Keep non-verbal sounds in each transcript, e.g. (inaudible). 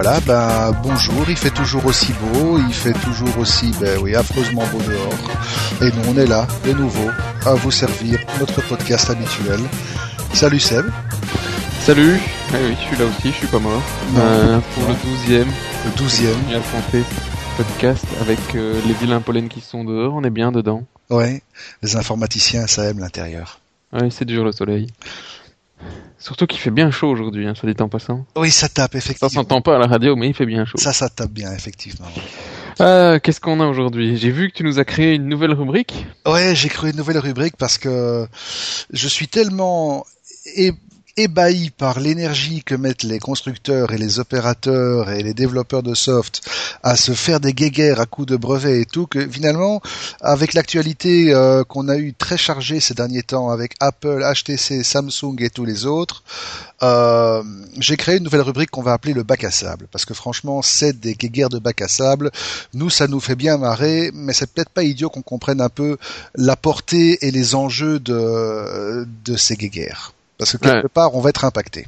voilà, ben bonjour, il fait toujours aussi beau, il fait toujours aussi, ben oui, affreusement beau dehors. Et nous, on est là, de nouveau, à vous servir notre podcast habituel. Salut Seb. Salut, eh oui, je suis là aussi, je suis pas mort. Euh, pour le douzième. Le douzième. e podcast avec euh, les vilains pollen qui sont dehors, on est bien dedans. Ouais, les informaticiens, ça aime l'intérieur. Ouais, c'est dur le soleil. Surtout qu'il fait bien chaud aujourd'hui, hein, soit dit en passant. Oui, ça tape, effectivement. Ça s'entend pas à la radio, mais il fait bien chaud. Ça, ça tape bien, effectivement. Euh, Qu'est-ce qu'on a aujourd'hui? J'ai vu que tu nous as créé une nouvelle rubrique. Ouais, j'ai créé une nouvelle rubrique parce que je suis tellement ébahi par l'énergie que mettent les constructeurs et les opérateurs et les développeurs de soft à se faire des guéguerres à coups de brevets et tout, que finalement, avec l'actualité euh, qu'on a eu très chargée ces derniers temps avec Apple, HTC, Samsung et tous les autres, euh, j'ai créé une nouvelle rubrique qu'on va appeler le bac à sable, parce que franchement, c'est des guéguerres de bac à sable. Nous, ça nous fait bien marrer, mais c'est peut-être pas idiot qu'on comprenne un peu la portée et les enjeux de, de ces guéguerres. Parce que quelque part, on va être impacté.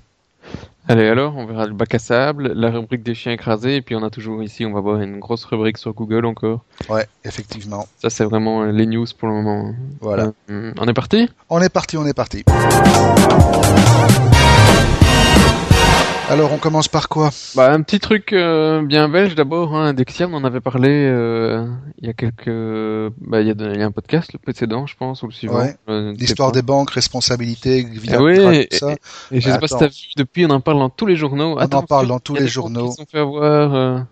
Allez, alors, on verra le bac à sable, la rubrique des chiens écrasés, et puis on a toujours ici, on va voir une grosse rubrique sur Google encore. Ouais, effectivement. Ça, c'est vraiment les news pour le moment. Voilà. Euh, on est parti? On est parti, on est parti. Alors, on commence par quoi? Bah, un petit truc euh, bien belge d'abord. Hein, Dexia, on en avait parlé euh, il y a quelques. Bah, il y, a un podcast, le précédent, je pense, ou le suivant. Ouais. Euh, L'histoire des banques, responsabilité, ah oui, et, ça. Et, je sais pas si t'as vu depuis, on en parle dans tous les journaux. On en parle dans tous les journaux. Ils sont fait avoir.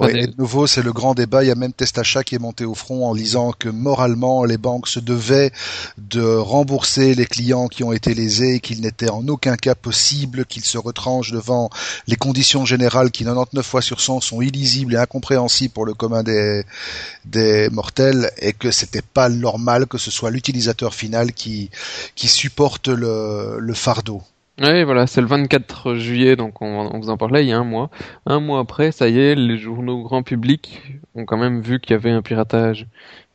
Ouais, et de nouveau, c'est le grand débat. Il y a même Testacha qui est monté au front en disant que moralement, les banques se devaient de rembourser les clients qui ont été lésés, qu'il n'était en aucun cas possible qu'ils se retranchent devant les conditions générales qui 99 fois sur 100 sont illisibles et incompréhensibles pour le commun des, des mortels et que c'était pas normal que ce soit l'utilisateur final qui, qui supporte le, le fardeau. Oui, voilà, c'est le 24 juillet, donc on, on, vous en parlait il y a un mois. Un mois après, ça y est, les journaux grand public ont quand même vu qu'il y avait un piratage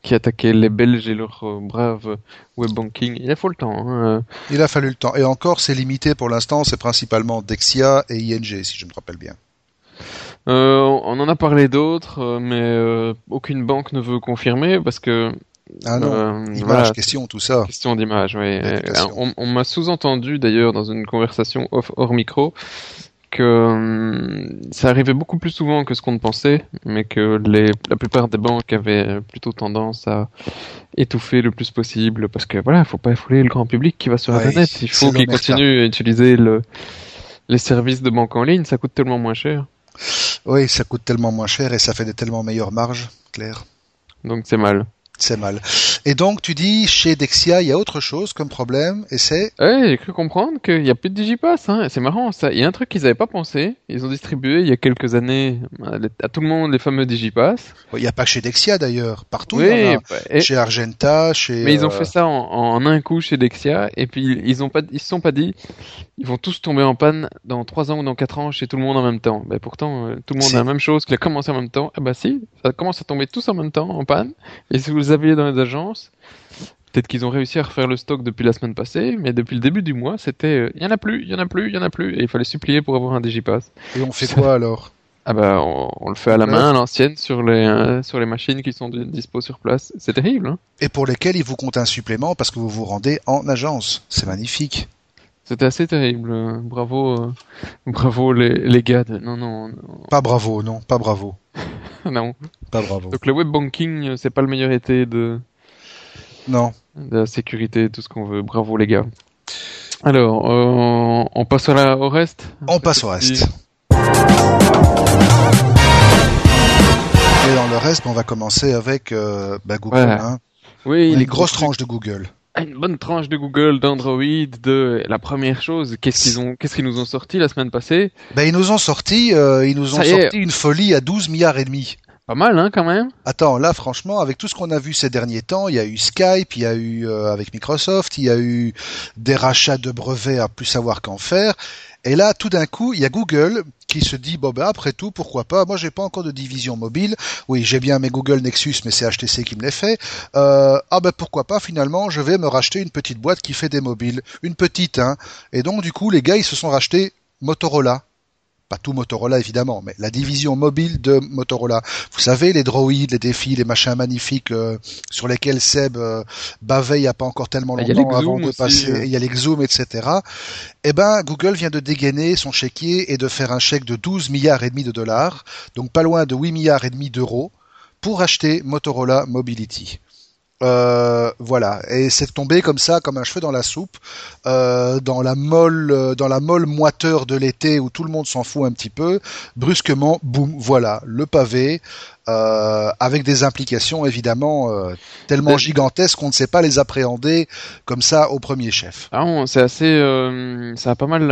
qui attaquait les Belges et leur euh, brave web banking. Il a fallu le temps. Hein. Il a fallu le temps. Et encore, c'est limité pour l'instant, c'est principalement Dexia et ING, si je me rappelle bien. Euh, on en a parlé d'autres, euh, mais euh, aucune banque ne veut confirmer parce que ah non, euh, image, question, tout ça. Question d'image, oui. On, on m'a sous-entendu d'ailleurs dans une conversation off, hors micro que hum, ça arrivait beaucoup plus souvent que ce qu'on ne pensait, mais que les, la plupart des banques avaient plutôt tendance à étouffer le plus possible, parce que voilà, il faut pas effouler le grand public qui va sur Internet. Il faut qu'ils continuent à utiliser le, les services de banque en ligne, ça coûte tellement moins cher. Oui, ça coûte tellement moins cher et ça fait de tellement meilleures marges, clair. Donc c'est mal. C'est mal. Et donc, tu dis, chez Dexia, il y a autre chose comme problème, et c'est... Ouais, j'ai cru comprendre qu'il n'y a plus de Digipass, hein. C'est marrant, ça. Il y a un truc qu'ils n'avaient pas pensé. Ils ont distribué, il y a quelques années, à tout le monde, les fameux Digipass. Il n'y a pas chez Dexia, d'ailleurs. Partout, oui, bah, Chez Argenta, chez... Mais ils ont euh, fait ça en, un coup chez Dexia, et puis ils ont pas, ils se sont pas dit, ils vont tous tomber en panne dans 3 ans ou dans 4 ans chez tout le monde en même temps. Ben pourtant, euh, tout le monde a la même chose, qu'il a commencé en même temps. Ah bah si, ça commence à tomber tous en même temps en panne. Et si vous les aviez dans les peut-être qu'ils ont réussi à refaire le stock depuis la semaine passée, mais depuis le début du mois, c'était, il euh, y en a plus, il y en a plus, il y en a plus, et il fallait supplier pour avoir un Digipass. Et on fait quoi alors? Ah bah on, le fait à la main, à l'ancienne, sur les euh, sur les machines qui sont dispo sur place. C'est terrible. Hein et pour lesquels ils vous comptent un supplément parce que vous vous rendez en agence. C'est magnifique. C'était assez terrible. Bravo, euh, bravo les, les gars. Non, non, Pas bravo, non, pas bravo. (laughs) non. Pas bravo. Donc le web banking, euh, c'est pas le meilleur été de. Non. De la sécurité, tout ce qu'on veut. Bravo les gars. Alors, euh, on passe au reste. On passe au reste. Et dans le reste, on va commencer avec bah, Google. Hein. Oui, les grosses tranches de Google une bonne tranche de Google, d'Android, de la première chose. Qu'est-ce qu'ils ont, qu'est-ce qu'ils nous ont sorti la semaine passée? Ben ils nous ont sorti, euh, ils nous ont sorti une folie à 12 milliards et demi. Pas mal, hein, quand même. Attends, là, franchement, avec tout ce qu'on a vu ces derniers temps, il y a eu Skype, il y a eu euh, avec Microsoft, il y a eu des rachats de brevets à plus savoir qu'en faire. Et là, tout d'un coup, il y a Google qui se dit bon ben après tout, pourquoi pas? Moi, j'ai pas encore de division mobile. Oui, j'ai bien mes Google Nexus, mais c'est HTC qui me les fait. Euh, ah ben pourquoi pas? Finalement, je vais me racheter une petite boîte qui fait des mobiles, une petite, hein. Et donc du coup, les gars, ils se sont rachetés Motorola. Pas tout Motorola évidemment, mais la division mobile de Motorola. Vous savez, les droïdes, les défis, les machins magnifiques euh, sur lesquels Seb euh, bavait il n'y a pas encore tellement longtemps avant de aussi, passer. Il y a les Xoom, etc. Eh ben, Google vient de dégainer son chéquier et de faire un chèque de 12 milliards et demi de dollars, donc pas loin de 8 milliards et demi d'euros, pour acheter Motorola Mobility. Euh, voilà, et c'est tombé comme ça, comme un cheveu dans la soupe, euh, dans la molle, euh, dans la molle moiteur de l'été où tout le monde s'en fout un petit peu. Brusquement, boum, voilà, le pavé, euh, avec des implications évidemment euh, tellement gigantesques qu'on ne sait pas les appréhender comme ça au premier chef. Ah non, c'est assez, euh, ça a pas mal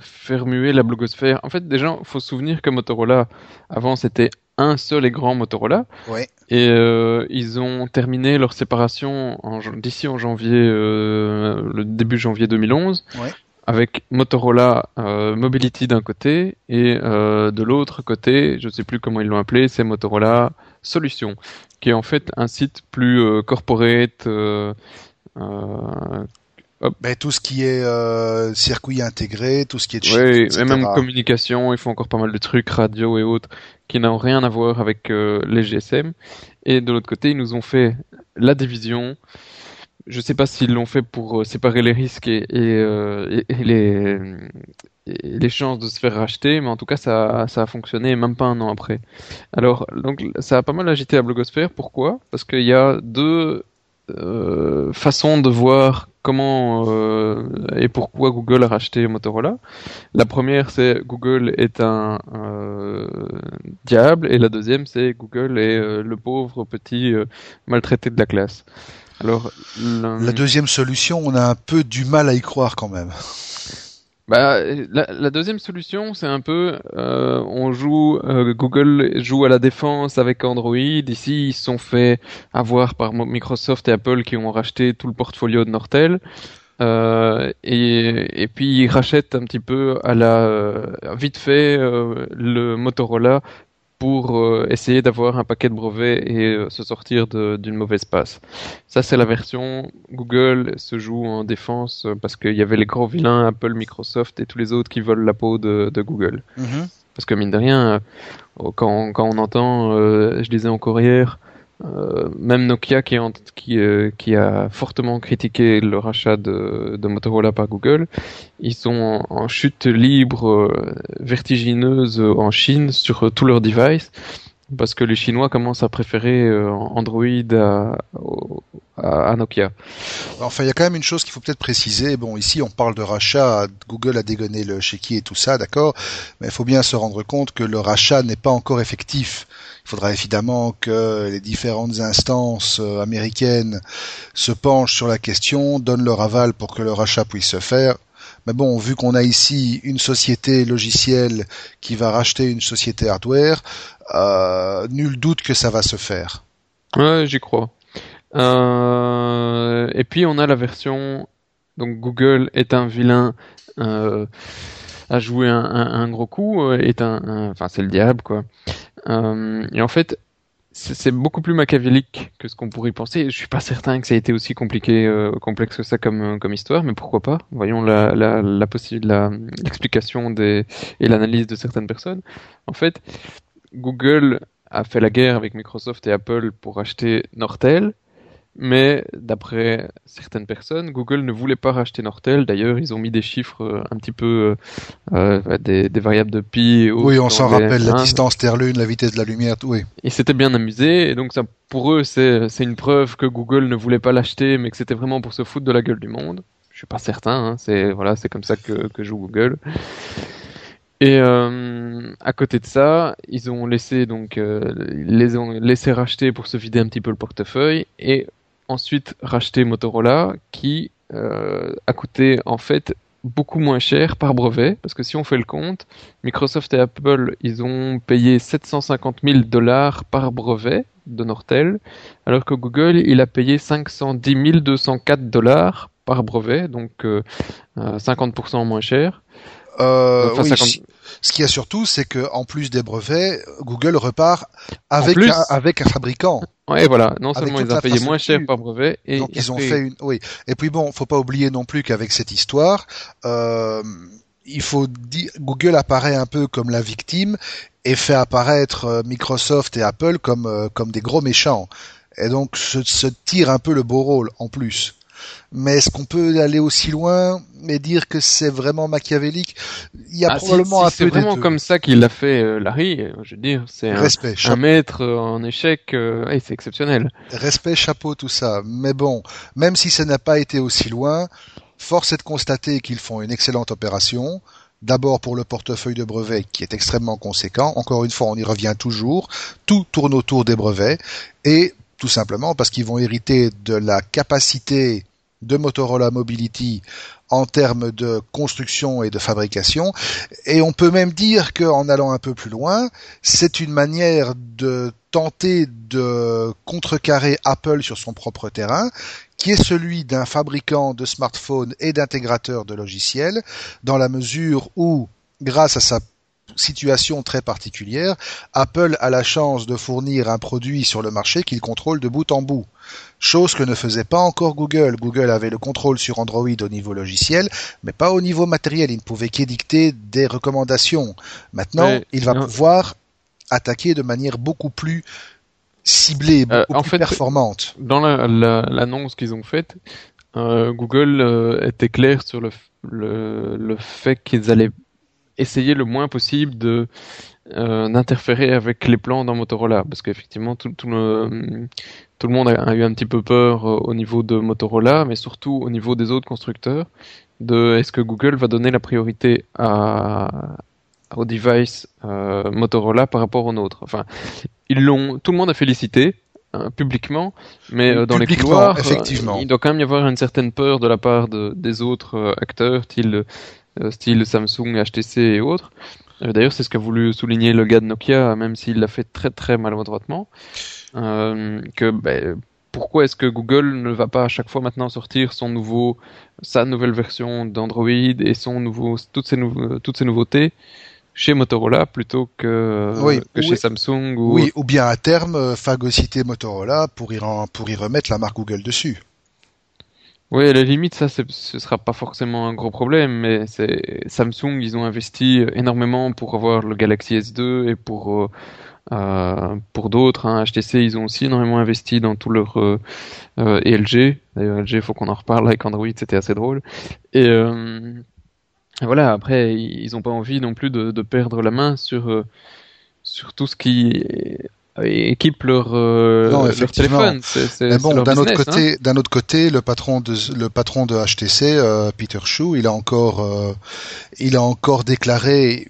fait remuer la blogosphère. En fait, déjà, faut se souvenir que Motorola, avant, c'était un seul et grand Motorola, Ouais. et euh, ils ont terminé leur séparation d'ici en janvier, euh, le début janvier 2011, Ouais. Avec Motorola euh, Mobility d'un côté et euh, de l'autre côté, je sais plus comment ils l'ont appelé, c'est Motorola Solutions, qui est en fait un site plus euh, corporate. Ben, tout ce qui est circuit intégré, tout ce qui est chip, Oui, etc. et même communication, ils font encore pas mal de trucs, radio et autres, qui n'ont rien à voir avec les GSM. Et de l'autre côté, ils nous ont fait la division. Je sais pas s'ils l'ont fait pour euh, séparer les risques et, et, euh, les, les chances de se faire racheter, mais en tout cas, ça, ça a fonctionné même pas un an après. Alors, donc, ça a pas mal agité la blogosphère. Pourquoi? Parce qu'il y a deux euh, façons de voir comment euh, et pourquoi Google a racheté Motorola. La première, c'est Google est un euh, diable, et la deuxième, c'est Google est euh, le pauvre petit maltraité de la classe. Alors, le- La deuxième solution, on a un peu du mal à y croire quand même. Bah, la, la deuxième solution, c'est un peu, euh, on joue, euh, Google joue à la défense avec Android. Ici, ils se sont fait avoir par Microsoft et Apple qui ont racheté tout le portfolio de Nortel. Euh, et, et puis ils rachètent un petit peu à la vite fait euh, le Motorola pour euh, essayer d'avoir un paquet de brevets et euh, se sortir d'une mauvaise passe. Ça, c'est la version Google se joue en défense euh, parce qu'il y avait les gros vilains Apple, Microsoft et tous les autres qui volent la peau de, de Google. Mhm. Parce que mine de rien, quand, quand on entend, euh, je disais encore hier, euh, même Nokia euh, qui a fortement critiqué le rachat de, Motorola par Google, ils sont en, chute libre euh, vertigineuse en Chine sur tous leurs devices parce que les Chinois commencent à préférer euh, Android à, Nokia. Enfin, il y a quand même une chose qu'il faut peut-être préciser. Bon, ici, on parle de rachat. Google a dégonné le chéquier et tout ça, d'accord. Mais il faut bien se rendre compte que le rachat n'est pas encore effectif. Il faudra évidemment que les différentes instances euh, américaines se penchent sur la question, donnent leur aval pour que le rachat puisse se faire. Mais bon, vu qu'on a ici une société logicielle qui va racheter une société hardware, euh, nul doute que ça va se faire. Ouais, j'y crois. Euh, et puis on a la version, donc Google est un vilain, euh, a joué un, un- gros coup, euh, est un, enfin c'est le diable quoi. Et en fait, c'est beaucoup plus machiavélique que ce qu'on pourrait penser. Je suis pas certain que ça ait été aussi compliqué, euh, complexe que ça comme comme histoire, mais pourquoi pas? Voyons la la la possi- la- l'explication des et l'analyse de certaines personnes. En fait, Google a fait la guerre avec Microsoft et Apple pour acheter Nortel, mais d'après certaines personnes, Google ne voulait pas racheter Nortel. D'ailleurs, ils ont mis des chiffres euh, un petit peu euh, euh, des, des variables de pi. Oui, on s'en rappelle, la distance Terre-Lune, la vitesse de la lumière, tout, oui. Ils s'étaient bien amusés, et donc ça, pour eux, c'est c'est une preuve que Google ne voulait pas l'acheter, mais que c'était vraiment pour se foutre de la gueule du monde. Je suis pas certain. Hein, c'est voilà, c'est comme ça que, que joue Google. Et euh, à côté de ça, ils ont laissé donc euh, les ont laissé racheter pour se vider un petit peu le portefeuille et ensuite racheter Motorola qui euh, a coûté en fait beaucoup moins cher par brevet parce que si on fait le compte, Microsoft et Apple ils ont payé 750 000 dollars par brevet de Nortel alors que Google il a payé 510 204 dollars par brevet donc euh, euh, 50% moins cher. Euh, Enfin, oui, 50 Ce qu'il y a surtout, c'est que en plus des brevets, Google repart avec plus- un, avec un fabricant. Ouais, voilà. Non seulement ils ont payé moins cher par brevet, et Donc ils ont fait une. Oui. Et puis bon, faut pas oublier non plus qu'avec cette histoire, euh, il faut dire, Google apparaît un peu comme la victime et fait apparaître euh, Microsoft et Apple comme euh, comme des gros méchants. Et donc se, se tire un peu le beau rôle en plus. Mais est-ce qu'on peut aller aussi loin et dire que c'est vraiment machiavélique? Il y a ah, probablement un peu. C'est vraiment comme ça qu'il l'a fait, euh, Larry. Je veux dire, c'est un, un, maître en échec. Euh, c'est exceptionnel. Respect, chapeau, tout ça. Mais bon, même si ça n'a pas été aussi loin, force est de constater qu'ils font une excellente opération. D'abord pour le portefeuille de brevets qui est extrêmement conséquent. Encore une fois, on y revient toujours. Tout tourne autour des brevets. Et tout simplement parce qu'ils vont hériter de la capacité de Motorola Mobility en termes de construction et de fabrication. Et on peut même dire qu'en allant un peu plus loin, c'est une manière de tenter de contrecarrer Apple sur son propre terrain, qui est celui d'un fabricant de smartphones et d'intégrateurs de logiciels, dans la mesure où, grâce à sa situation très particulière, Apple a la chance de fournir un produit sur le marché qu'il contrôle de bout en bout. Chose que ne faisait pas encore Google. Google avait le contrôle sur Android au niveau logiciel, mais pas au niveau matériel. Il ne pouvait qu'édicter des recommandations. Maintenant, il va pouvoir attaquer de manière beaucoup plus ciblée, euh, beaucoup plus performante. Dans l'annonce qu'ils ont faite, euh, Google euh, était clair sur le, le fait qu'ils allaient essayer le moins possible de euh, d'interférer avec les plans dans Motorola parce qu'effectivement tout, tout, le, tout le monde a, eu un petit peu peur euh, au niveau de Motorola mais surtout au niveau des autres constructeurs de est-ce que Google va donner la priorité à au device euh, Motorola par rapport au nôtre? Enfin ils l'ont tout le monde a félicité hein, publiquement mais euh, dans les couloirs effectivement. il doit quand même y avoir une certaine peur de la part de, des autres acteurs style style Samsung, HTC et autres. Euh, d'ailleurs, c'est ce qu'a voulu souligner le gars de Nokia, même s'il l'a fait très très maladroitement. Euh, que ben, pourquoi est-ce que Google ne va pas à chaque fois maintenant sortir son nouveau, sa nouvelle version d'Android et son nouveau, toutes ces, toutes ces nouveautés chez Motorola plutôt que, que chez Samsung ou... Oui, ou bien à terme phagocyter Motorola pour y, pour y remettre la marque Google dessus. Oui, à la limite, ça, ce sera pas forcément un gros problème, mais c'est Samsung, ils ont investi énormément pour avoir le Galaxy S2 et pour euh, euh pour d'autres. Hein, HTC, ils ont aussi énormément investi dans tout leur euh, euh LG. D'ailleurs, LG, faut qu'on en reparle avec Android, c'était assez drôle. Et euh, voilà, après, ils ont pas envie non plus de, de perdre la main sur sur tout ce qui équipent leur, euh, leur téléphone. Mais bon, d'un autre côté, hein. d'un autre côté, le patron de le patron de HTC, euh, Peter Shu, il a encore, euh, il a encore déclaré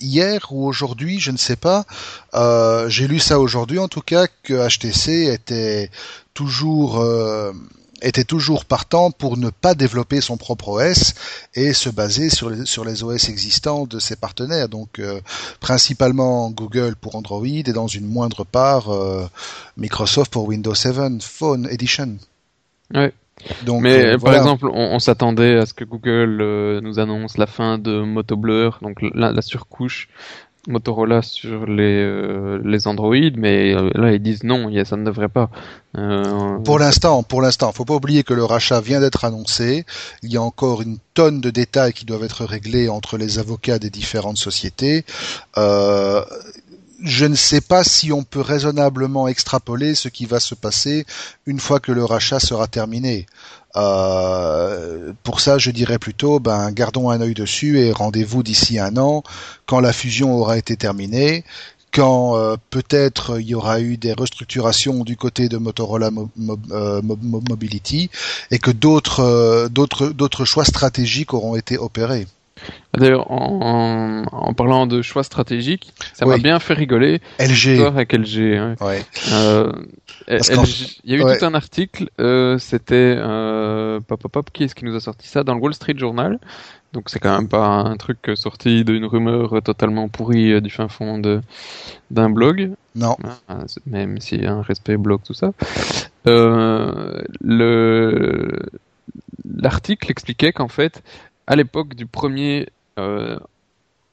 hier ou aujourd'hui, je ne sais pas. Euh, J'ai lu ça aujourd'hui, en tout cas, que HTC était toujours euh, était toujours partant pour ne pas développer son propre OS et se baser sur les, sur les OS existants de ses partenaires. Donc euh, principalement Google pour Android et dans une moindre part euh, Microsoft pour Windows 7 Phone Edition. Ouais. Donc, Mais euh, par exemple, on, s'attendait à ce que Google nous annonce la fin de MotoBlur, donc la surcouche Motorola sur les, euh, les Android, mais euh, là ils disent non, ça ne devrait pas. Euh... Pour l'instant, pour l'instant, faut pas oublier que le rachat vient d'être annoncé. Il y a encore une tonne de détails qui doivent être réglés entre les avocats des différentes sociétés. Euh, je ne sais pas si on peut raisonnablement extrapoler ce qui va se passer une fois que le rachat sera terminé. Euh, pour ça, je dirais plutôt, ben, gardons un œil dessus et rendez-vous d'ici un an, quand la fusion aura été terminée, quand euh, peut-être il y aura eu des restructurations du côté de Motorola euh, Mobility et que d'autres choix stratégiques auront été opérés. D'ailleurs, en, en, parlant de choix stratégiques, ça m'a bien fait rigoler. LG. Avec LG. Ouais. Euh, il y a eu tout un article. Euh, C'était euh, pop, pop, pop, qui est-ce qui nous a sorti ça? Dans le Wall Street Journal. Donc c'est quand même pas un truc sorti d'une rumeur totalement pourrie euh, du fin fond d'un blog. Non. Ah, même s'il y a un respect blog tout ça. Euh, le l'article expliquait qu'en fait à l'époque du premier euh,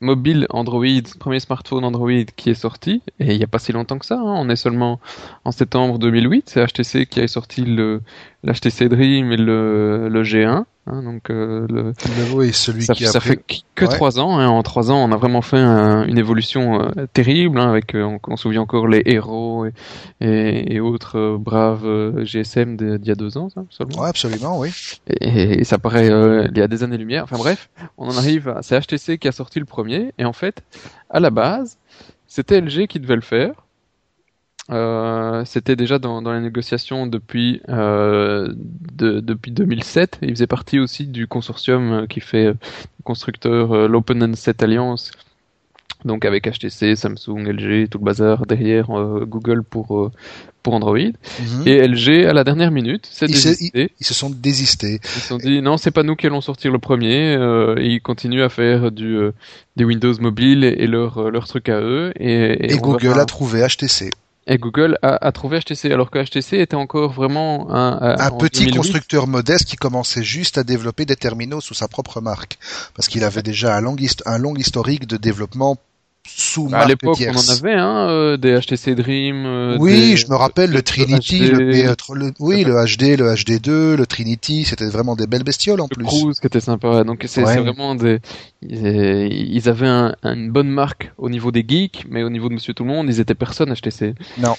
mobile Android, premier smartphone Android qui est sorti, et il n'y a pas si longtemps que ça, hein, on est seulement en septembre 2008, c'est HTC qui a sorti le l'HTC Dream et le, le G1, Hein, donc euh, le, oui, celui ça, qui a ça fait que trois ans. Hein. En trois ans, on a vraiment fait une évolution euh, terrible. Hein, avec, euh, on, on, se souvient encore les héros et, et, et autres euh, braves GSM d'il y a deux ans, ça, seulement. Ouais, absolument, oui. Et, et ça paraît il y a des années-lumière. Enfin bref, on en arrive. à... C'est HTC qui a sorti le premier. Et en fait, à la base, c'était LG qui devait le faire. Euh, c'était déjà dans, dans, les négociations depuis euh, de, depuis 2007. Il faisait partie aussi du consortium euh, qui fait constructeur l'Open Handset Alliance, donc avec HTC, Samsung, LG, tout le bazar derrière euh, Google pour pour Android. Mhm. Et LG à la dernière minute s'est désisté. Ils, se sont désistés. Ils se sont dit non, c'est pas nous qui allons sortir le premier. et ils continuent à faire du des Windows mobile et, leur leur truc à eux. Et, et, Google a trouvé HTC. Et Google a, a, trouvé HTC, alors que HTC était encore vraiment un, un petit constructeur modeste qui commençait juste à développer des terminaux sous sa propre marque, parce qu'il avait déjà un long, un long historique de développement sous À l'époque, on en avait hein, euh, des HTC Dream. Euh, oui, je me rappelle le Trinity, le, oui, le HD, le HD2, le Trinity, c'était vraiment des belles bestioles en le plus. Cruise qui était sympa. Donc c'est vraiment des. Ils avaient un, une bonne marque au niveau des geeks, mais au niveau de Monsieur Tout le Monde, ils étaient personne HTC. Non.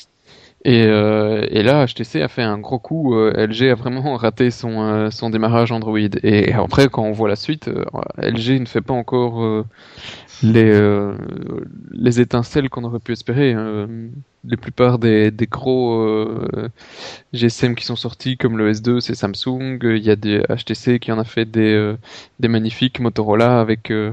Et, euh, et, là, HTC a fait un gros coup. Euh, LG a vraiment (laughs) raté son, euh, son démarrage Android. Et après, quand on voit la suite, LG ne fait pas encore les, les étincelles qu'on aurait pu espérer. Hein. La plupart des, des gros GSM qui sont sortis, comme le S2, c'est Samsung. Il y a des HTC qui en a fait des, des magnifiques. Motorola avec euh,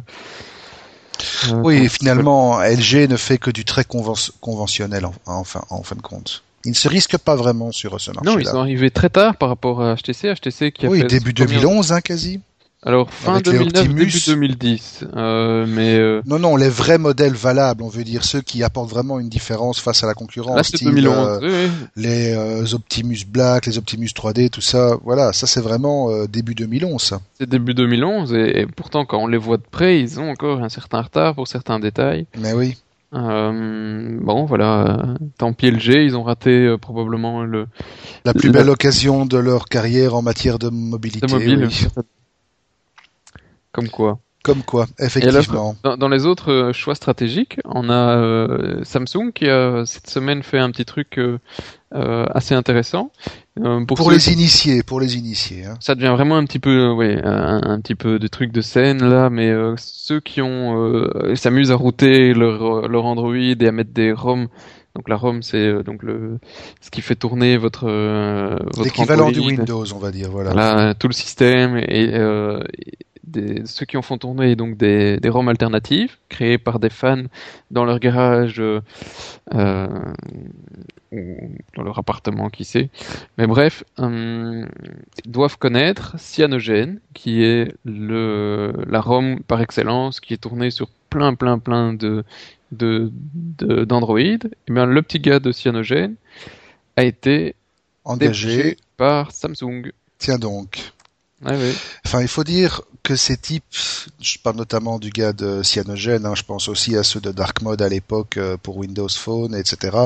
oui, finalement, LG ne fait que du très conventionnel en, enfin, en fin de compte. Ils ne se risquent pas vraiment sur ce marché-là. Non, ils sont arrivés très tard par rapport à HTC. HTC qui a oui, fait début 2011, hein, quasi. Alors fin 2009, début 2010, euh, mais euh... non non les vrais modèles valables, on veut dire ceux qui apportent vraiment une différence face à la concurrence. Là c'est 2011, euh, oui. Les Optimus Black, les Optimus 3D, tout ça, voilà, ça c'est vraiment début 2011. Ça. C'est début 2011 et, et, pourtant quand on les voit de près, ils ont encore un certain retard pour certains détails. Mais oui. bon voilà, tant pis LG, ils ont raté probablement le la plus belle occasion de leur carrière en matière de mobilité. De mobile, oui. Comme quoi. Comme quoi, effectivement. dans, les autres euh, choix stratégiques, on a euh, Samsung qui a cette semaine fait un petit truc euh, assez intéressant. pour, pour les initiés, pour les initiés. Hein. Ça devient vraiment un petit peu, ouais, un, un, petit peu de trucs de scène là, mais ceux qui ont s'amusent à router leur, leur Android et à mettre des ROM donc la ROM, c'est donc le ce qui fait tourner votre, votre l'équivalent du Windows, on va dire. Voilà. Là, tout le système et, euh, des, ceux qui en font tourner donc des, des ROM alternatives créées par des fans dans leur garage euh, ou dans leur appartement, qui sait. Mais bref, euh, doivent connaître Cyanogen, qui est le la ROM par excellence, qui est tournée sur plein plein plein de de d'Android. Et eh bien le petit gars de Cyanogen a été engagé par Samsung. Tiens donc. Enfin, il faut dire que ces types, je parle notamment du gars de Cyanogen, hein, je pense aussi à ceux de Dark Mode à l'époque euh, pour Windows Phone, etc.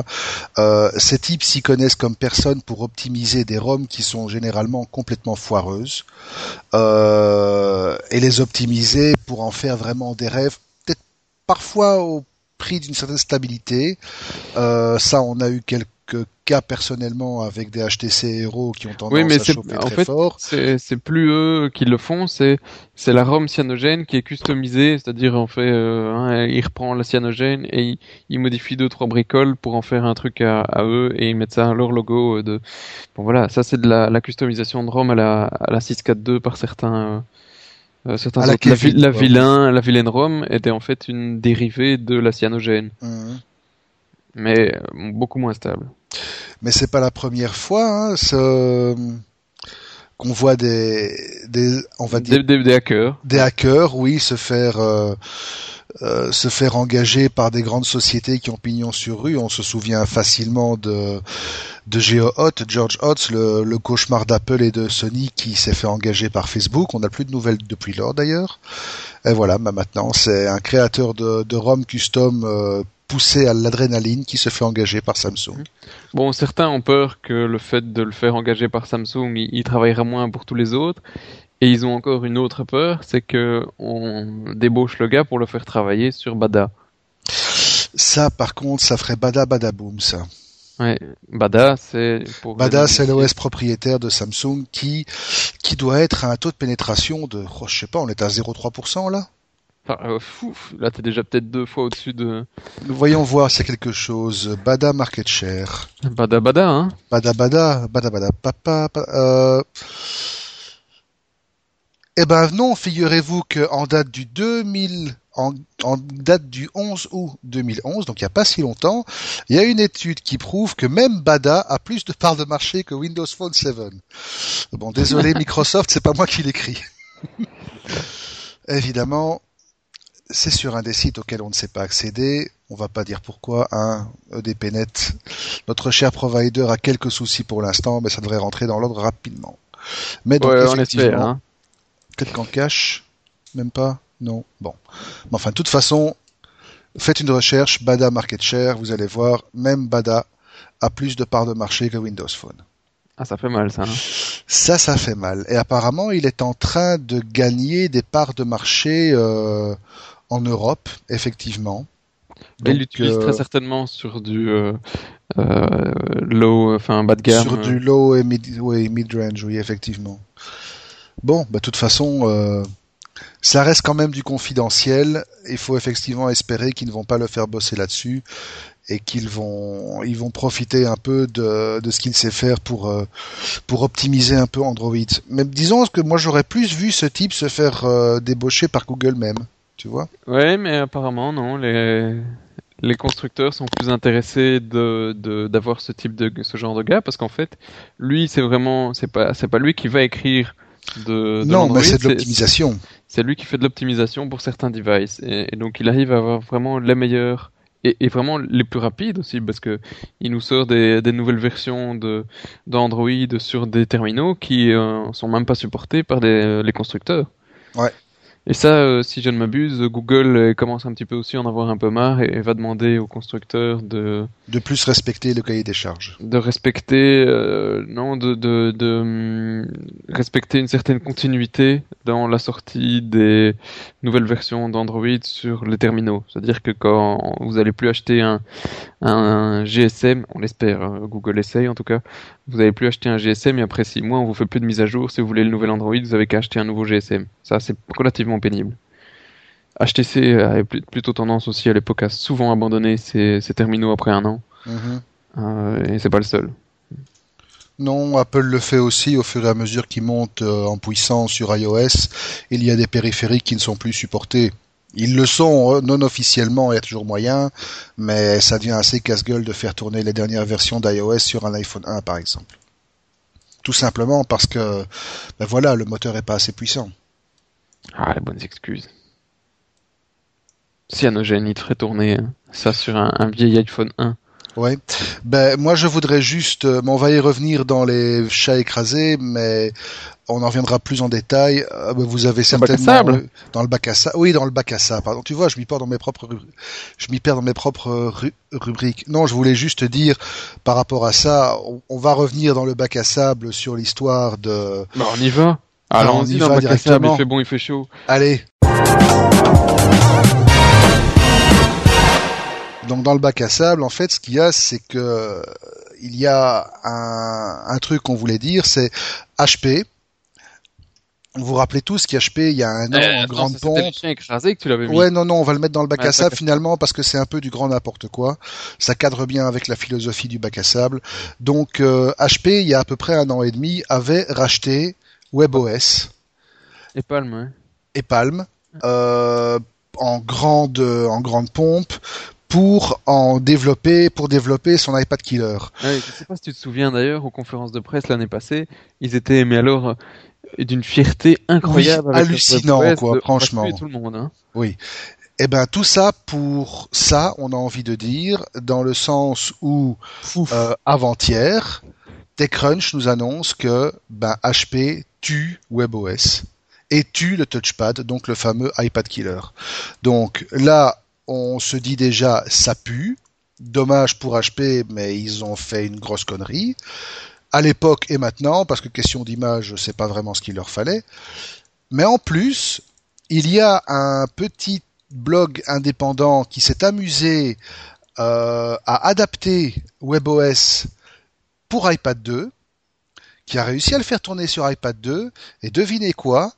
Euh, ces types s'y connaissent comme personne pour optimiser des ROM qui sont généralement complètement foireuses euh, et les optimiser pour en faire vraiment des rêves, peut-être parfois au prix d'une certaine stabilité. Ça, on a eu quelques cas personnellement avec des HTC Hero qui ont tendance oui, mais à chauffer en très fait, fort. C'est plus eux qui le font, c'est c'est la ROM cyanogène qui est customisée, c'est-à-dire en fait, euh, hein, il reprend la cyanogène et il, il, modifie deux trois bricoles pour en faire un truc à, à eux et ils mettent ça à leur logo de. Bon voilà, ça c'est de la, la, customisation de ROM à la à la 642 par certains. Euh, certains la, la, la, vilain, la vilaine ROM était en fait une dérivée de la cyanogène. Mmh. Mais beaucoup moins stable mais c'est pas la première fois hein, ce... qu'on voit des, des, on va dire des, des, des, hackers, des hackers, oui, se faire euh, euh, se faire engager par des grandes sociétés qui ont pignon sur rue. On se souvient facilement de de GeoHot, George Hotz, le, le cauchemar d'Apple et de Sony qui s'est fait engager par Facebook. On n'a plus de nouvelles depuis lors d'ailleurs. Et voilà, bah maintenant c'est un créateur de, de ROM custom euh, poussé à l'adrénaline qui se fait engager par Samsung. Bon, certains ont peur que le fait de le faire engager par Samsung, il, il travaillera moins pour tous les autres. Et ils ont encore une autre peur, c'est que on débauche le gars pour le faire travailler sur Bada. Ça, par contre, ça ferait Bada Bada Boom, ça. Ouais, Bada, c'est Bada, c'est l'OS propriétaire de Samsung qui qui doit être à un taux de pénétration de, oh, je sais pas, on est à 0,3% là. Enfin, euh, fou, là t'es déjà peut-être deux fois au-dessus de. Voyons voir s'il y a quelque chose. Bada market share. Bada Bada, hein. Bada Bada, Bada Bada, papa. pa- euh... Eh ben non, figurez-vous que en date du 2000, en, en date du 11 août 2011, donc il n'y a pas si longtemps, il y a une étude qui prouve que même Bada a plus de parts de marché que Windows Phone 7. Bon, désolé (laughs) Microsoft, c'est pas moi qui l'écris. (laughs) Évidemment, c'est sur un des sites auxquels on ne sait pas accéder. On va pas dire pourquoi. Hein. EDPNet, notre cher provider a quelques soucis pour l'instant, mais ça devrait rentrer dans l'ordre rapidement. Mais donc, Ouais, effectivement, hein. Peut-être qu'en cache Même pas? Non Bon. Mais enfin, de toute façon, faites une recherche, Bada Market Share, vous allez voir, même Bada a plus de parts de marché que Windows Phone. Ah, ça fait mal, ça. hein. Ça, ça fait mal. Et apparemment, il est en train de gagner des parts de marché euh, en Europe, effectivement. Et il l'utilise euh, très certainement sur du euh, euh, low, enfin bas de gamme. Sur du low et mid, ouais, mid-range, oui, effectivement. Bon, bah, de toute façon, euh, ça reste quand même du confidentiel. Il faut effectivement espérer qu'ils ne vont pas le faire bosser là-dessus et qu'ils vont, ils vont profiter un peu de, de ce qu'il sait faire pour, euh, pour optimiser un peu Android. Mais disons que moi, j'aurais plus vu ce type se faire euh, débaucher par Google même. Tu vois? Ouais, mais apparemment non. Les les constructeurs sont plus intéressés de de- d'avoir ce type de ce genre de gars parce qu'en fait, lui, c'est vraiment c'est pas c'est pas lui qui va écrire de, de non, mais c'est de l'optimisation. c'est lui qui fait de l'optimisation pour certains devices et, et donc il arrive à avoir vraiment les meilleurs et, et vraiment les plus rapides aussi parce que il nous sort des, des nouvelles versions de d'Android sur des terminaux qui euh, sont même pas supportés par les, les constructeurs. Ouais. Et ça, euh, si je ne m'abuse, Google euh, commence un petit peu aussi à en avoir un peu marre et, et va demander aux constructeurs de De plus respecter le cahier des charges. de respecter euh, non de de, de hum, respecter une certaine continuité dans la sortie des nouvelles versions d'Android sur les terminaux. C'est-à-dire que quand vous allez plus acheter un, un GSM, on l'espère, hein, Google essaye en tout cas, vous allez plus acheter un GSM et après six mois on vous fait plus de mise à jour. Si vous voulez le nouvel Android, vous avez qu'à acheter un nouveau GSM. Ça c'est relativement pénible. HTC avait pl- plutôt tendance aussi à l'époque à souvent abandonner ses, ses terminaux après un an. Mhm. Euh, et c'est pas le seul. Non, Apple le fait aussi au fur et à mesure qu'il monte euh, en puissance sur iOS. Il y a des périphériques qui ne sont plus supportés. Ils le sont euh, non officiellement, il y a toujours moyen, mais ça devient assez casse-gueule de faire tourner les dernières versions d'iOS sur un iPhone 1 par exemple. Tout simplement parce que, ben voilà, le moteur est pas assez puissant. Ah, les bonnes excuses. Cyanogène, il te tourner hein, ça sur un, un vieil iPhone 1. Ouais. Ben moi je voudrais juste, euh, on va y revenir dans les chats écrasés, mais on en reviendra plus en détail. Euh, ben, vous avez le certainement euh, dans le bac à sable. Oui, dans le bac à sable. Pardon. Tu vois, je m'y perds dans mes propres, je m'y perds dans mes propres ru- rubriques. Non, je voulais juste dire par rapport à ça, on, on va revenir dans le bac à sable sur l'histoire de. Bah, on y va. On Allons-y dans va le bac à sable, directement. il fait bon, il fait chaud. Allez. Donc dans le bac à sable, en fait, ce qu'il y a, c'est que il y a un, un truc qu'on voulait dire, c'est HP. Vous vous rappelez tous qu'HP, il y a un an, Eh, en attends, grande c'était le pompe. chien écrasé que tu l'avais mis. Ouais, non, non, on va le mettre dans le bac Ouais, à sable finalement parce que c'est un peu du grand n'importe quoi. Ça cadre bien avec la philosophie du bac à sable. Donc euh, HP, il y a à peu près un an et demi, avait racheté WebOS Et Palm, ouais. et Palm euh, en grande en grande pompe pour en développer pour développer son iPad Killer. Ouais, je sais pas si tu te souviens d'ailleurs, aux conférences de presse l'année passée, ils étaient, mais alors, euh, d'une fierté incroyable. Oui, hallucinant, quoi, de- franchement. tout le monde, hein. Eh ben tout ça pour ça, on a envie de dire dans le sens où euh, avant-hier, TechCrunch nous annonce que ben HP tue WebOS et tue le touchpad, donc le fameux iPad Killer. Donc là, on se dit déjà ça pue. Dommage pour HP, mais ils ont fait une grosse connerie. à l'époque et maintenant, parce que question d'image, c'est pas vraiment ce qu'il leur fallait. Mais en plus, il y a un petit blog indépendant qui s'est amusé euh, à adapter WebOS pour iPad 2, qui a réussi à le faire tourner sur iPad 2, et devinez quoi?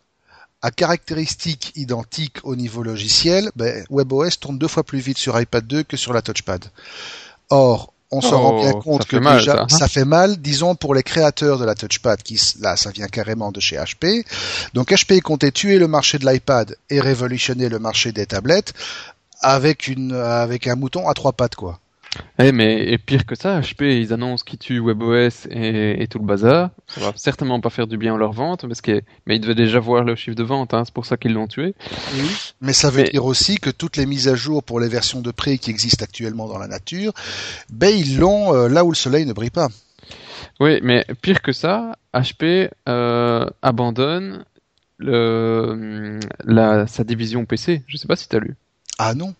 À caractéristiques identiques au niveau logiciel, ben, WebOS tourne deux fois plus vite sur iPad 2 que sur la touchpad. Or, on se rend bien Oh, compte ça que mal, déjà ça, hein. ça fait mal, disons pour les créateurs de la touchpad, qui là ça vient carrément de chez HP. Donc HP comptait tuer le marché de l'iPad et révolutionner le marché des tablettes avec une avec un mouton à trois pattes quoi. Eh, mais et pire que ça, HP, ils annoncent qu'ils tuent WebOS et, et tout le bazar. Ça va certainement pas faire du bien à leur vente, parce que, mais ils devaient déjà voir le chiffre de vente, hein, c'est pour ça qu'ils l'ont tué. Mais ça veut Mais- dire aussi que toutes les mises à jour pour les versions de pré qui existent actuellement dans la nature, ben ils l'ont euh, là où le soleil ne brille pas. Oui, mais pire que ça, HP euh, abandonne le, la, sa division PC. Je sais pas si tu as lu. Ah non.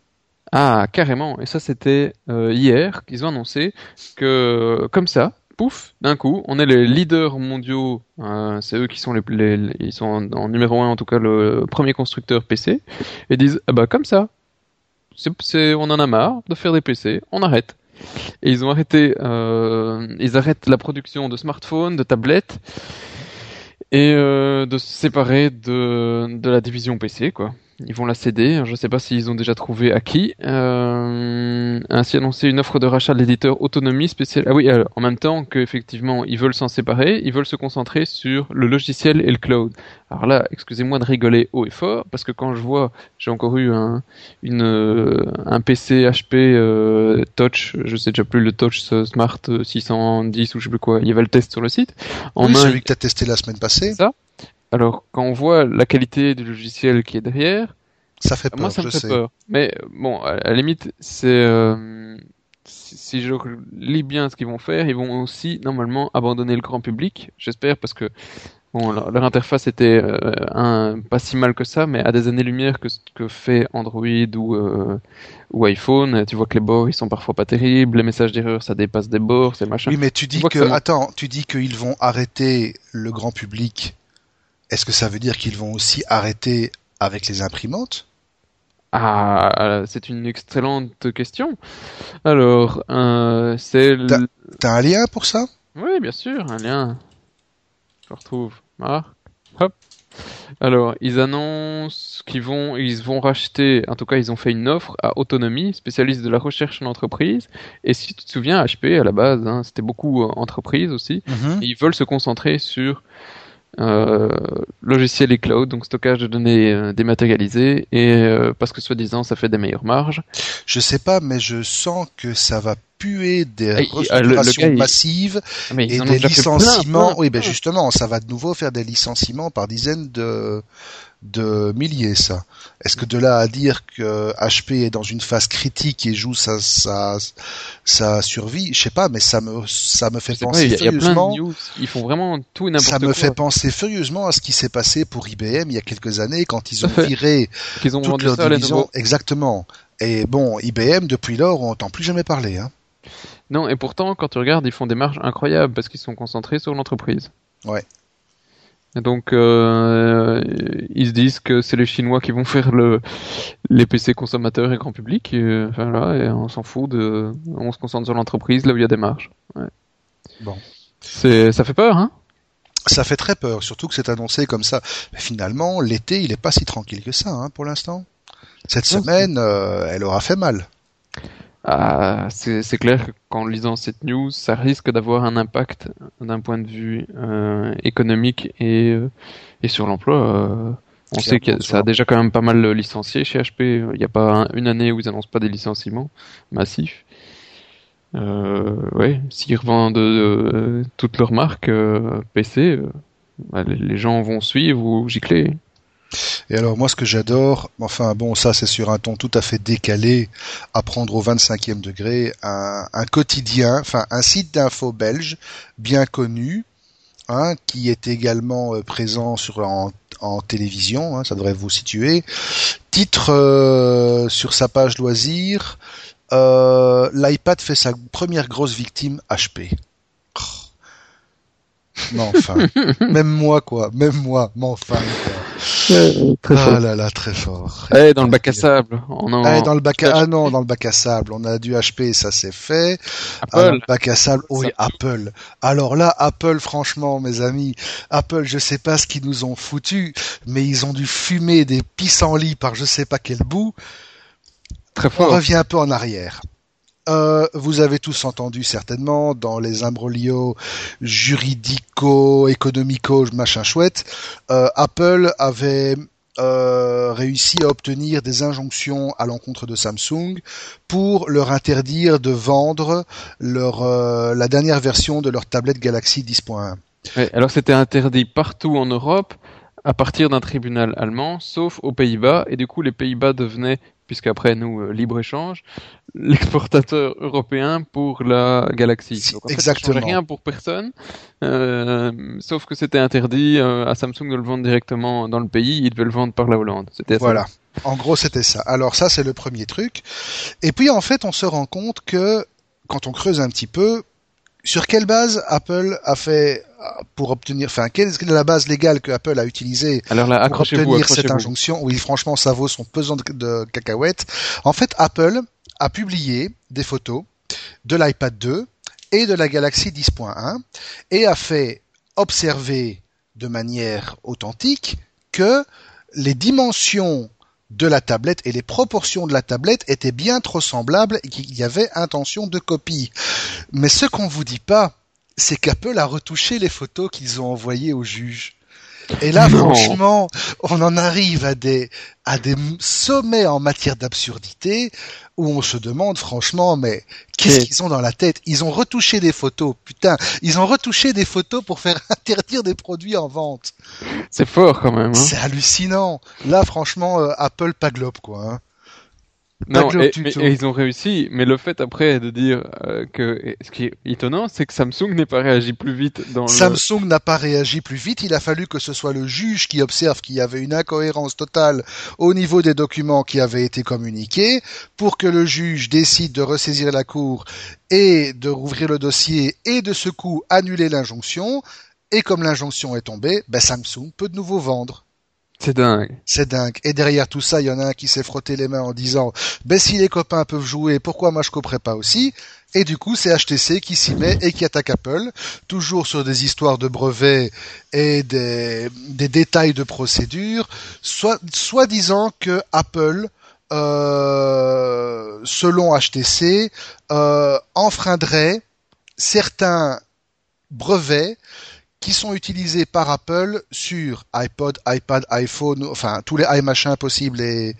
Ah, carrément. Et ça, c'était euh, hier qu'ils ont annoncé que, comme ça, pouf, d'un coup, on est les leaders mondiaux. euh, c'est eux qui sont les, les- ils sont en, numéro un, en tout cas, le premier constructeur PC. Et disent, ah bah comme ça, c'est, c'est- on en a marre de faire des PC, on arrête. Et ils ont arrêté, euh, ils arrêtent la production de smartphones, de tablettes, et euh, de se séparer de, de la division PC, quoi. Ils vont la céder. Je ne sais pas s'ils ont déjà trouvé à qui. Euh, ainsi annoncé une offre de rachat de l'éditeur Autonomie spéciale. Ah oui, alors, en même temps qu'effectivement ils veulent s'en séparer, ils veulent se concentrer sur le logiciel et le cloud. Alors là, excusez-moi de rigoler haut et fort, parce que quand je vois, j'ai encore eu un, une, euh, un PC HP euh, Touch, je sais déjà plus le Touch Smart 610 ou je sais plus quoi, il y avait le test sur le site. En oui, main, celui que tu as testé la semaine passée, ça. Alors, quand on voit la qualité du logiciel qui est derrière, ça fait peur, moi ça me je fait sais. peur. Mais bon, à la limite, c'est euh, si si je lis bien ce qu'ils vont faire, ils vont aussi normalement abandonner le grand public, j'espère, parce que bon, leur, leur interface était euh, un, pas si mal que ça, mais à des années-lumière que ce que fait Android ou, euh, ou iPhone. Tu vois que les bords ils sont parfois pas terribles, les messages d'erreur ça dépasse des bords, c'est machin. Oui, mais tu dis que que, attends, tu dis qu'ils vont arrêter le grand public. Est-ce que ça veut dire qu'ils vont aussi arrêter avec les imprimantes? Ah, c'est une excellente question. Alors, euh, c'est Da- T'as un lien pour ça? Oui, bien sûr, un lien. Je retrouve. Marc. Hop. Alors, ils annoncent qu'ils vont, ils vont racheter, en tout cas, ils ont fait une offre à Autonomie, spécialiste de la recherche en entreprise. Et si tu te souviens, HP, à la base, hein, c'était beaucoup euh, entreprise aussi. Et ils veulent se concentrer sur euh, logiciel et cloud, donc stockage de données euh, dématérialisées, et euh, parce que soi-disant, ça fait des meilleures marges. Je sais pas, mais je sens que ça va puer des Ah, restructurations il- massives Ah, Mais et des plein, licenciements. plein, oui, ben justement, ça va de nouveau faire des licenciements par dizaines de de milliers, ça. Est-ce que de là à dire que HP est dans une phase critique et joue sa sa, sa survie, je sais pas, mais ça me ça me fait pas, penser plein furieusement. de news. Ils font vraiment tout n'importe Ça quoi. me fait penser furieusement à ce qui s'est passé pour IBM il y a quelques années quand ils ont viré (laughs) Qu'ils ont toute leur ça division. Exactement. Et bon, IBM depuis lors, on n'entend plus jamais parler. Hein. Non, et pourtant, quand tu regardes, ils font des marges incroyables parce qu'ils sont concentrés sur l'entreprise. Ouais. Et donc, euh, ils se disent que c'est les Chinois qui vont faire le, les PC consommateurs et grand public. Et, euh, enfin, là, et on s'en fout de, on se concentre sur l'entreprise là où il y a des marges. Ouais. Bon. C'est, ça fait peur, hein? Ça fait très peur, surtout que c'est annoncé comme ça. Mais finalement, l'été, il est pas si tranquille que ça hein, pour l'instant. Cette Non, semaine, euh, elle aura fait mal. Ah, c'est clair que qu'en lisant cette news, ça risque d'avoir un impact d'un point de vue euh, économique et, euh, et sur l'emploi. euh, on sait que ça a déjà quand même pas mal licencié chez HP. Il n'y a pas un- une année où ils annoncent pas des licenciements massifs. Euh, ouais, s'ils revendent euh, toutes leurs marques euh, PC, euh, bah, les gens vont suivre ou gicler. Et alors moi, ce que j'adore, enfin bon, ça c'est sur un ton tout à fait décalé, à prendre au 25e degré, un, un quotidien, enfin un site d'info belge bien connu, hein, qui est également euh, présent sur en, en télévision, hein, ça devrait vous situer. Titre euh, sur sa page loisirs, euh, l'iPad fait sa première grosse victime HP. Mais enfin, (laughs) même moi quoi, même moi, mais enfin. Quoi. Ah là là, très fort. Eh, dans le bac à sable. On en... Eh, dans le bac à... Ah non, dans le bac à sable. On a du HP, ça c'est fait. Apple. Ah, bac à sable. Oui, Apple. Alors là, Apple, franchement, mes amis, Apple, je sais pas ce qu'ils nous ont foutu, mais ils ont dû fumer des pissenlits par je sais pas quel bout. Très fort. On revient un peu en arrière. Euh, vous avez tous entendu certainement dans les imbroglios juridico, économico, machin chouette, euh, Apple avait euh, réussi à obtenir des injonctions à l'encontre de Samsung pour leur interdire de vendre leur euh, la dernière version de leur tablette Galaxy 10.1. Ouais, alors c'était interdit partout en Europe à partir d'un tribunal allemand, sauf aux Pays-Bas, et du coup les Pays-Bas devenaient puisqu'après nous euh, libre échange, (laughs) l'exportateur européen pour la Galaxy. Donc, en Exactement. Fait, rien pour personne, euh, sauf que c'était interdit euh, à Samsung de le vendre directement dans le pays, il devait le vendre par la Hollande. C'était voilà. En gros, c'était ça. Alors ça, c'est le premier truc. Et puis en fait, on se rend compte que quand on creuse un petit peu, sur quelle base Apple a fait pour obtenir, enfin, quelle est la base légale que Apple a utilisée pour obtenir cette injonction Oui, franchement, ça vaut son pesant de, cacahuètes. En fait, Apple a publié des photos de l'iPad 2 et de la Galaxy 10.1 et a fait observer de manière authentique que les dimensions de la tablette et les proportions de la tablette étaient bien trop semblables et qu'il y avait intention de copie. Mais ce qu'on vous dit pas, c'est qu'Apple a retouché les photos qu'ils ont envoyées au juge. Et là, franchement, on en arrive à des, à des sommets en matière d'absurdité où on se demande franchement, mais qu'est-ce qu'ils ont dans la tête? Ils ont retouché des photos, putain, ils ont retouché des photos pour faire (laughs) interdire des produits en vente. C'est fort quand même. Hein. C'est hallucinant. Là, franchement, euh, Apple pas globe quoi. Hein. Non, et, ils ont réussi, mais le fait après de dire euh, que ce qui est étonnant, c'est que Samsung n'est pas réagi plus vite dans Samsung n'a pas réagi plus vite, il a fallu que ce soit le juge qui observe qu'il y avait une incohérence totale au niveau des documents qui avaient été communiqués pour que le juge décide de ressaisir la cour et de rouvrir le dossier et de ce coup annuler l'injonction. Et comme l'injonction est tombée, ben Samsung peut de nouveau vendre. C'est dingue. C'est dingue. Et derrière tout ça, il y en a un qui s'est frotté les mains en disant, ben si les copains peuvent jouer, pourquoi moi je couperais pas aussi? Et du coup, c'est HTC qui s'y met et qui attaque Apple, toujours sur des histoires de brevets et des, détails de procédure, soit, soit disant que Apple euh, selon HTC, euh, enfreindrait certains brevets qui sont utilisés par Apple sur iPod, iPad, iPhone, enfin tous les iMachins possibles et,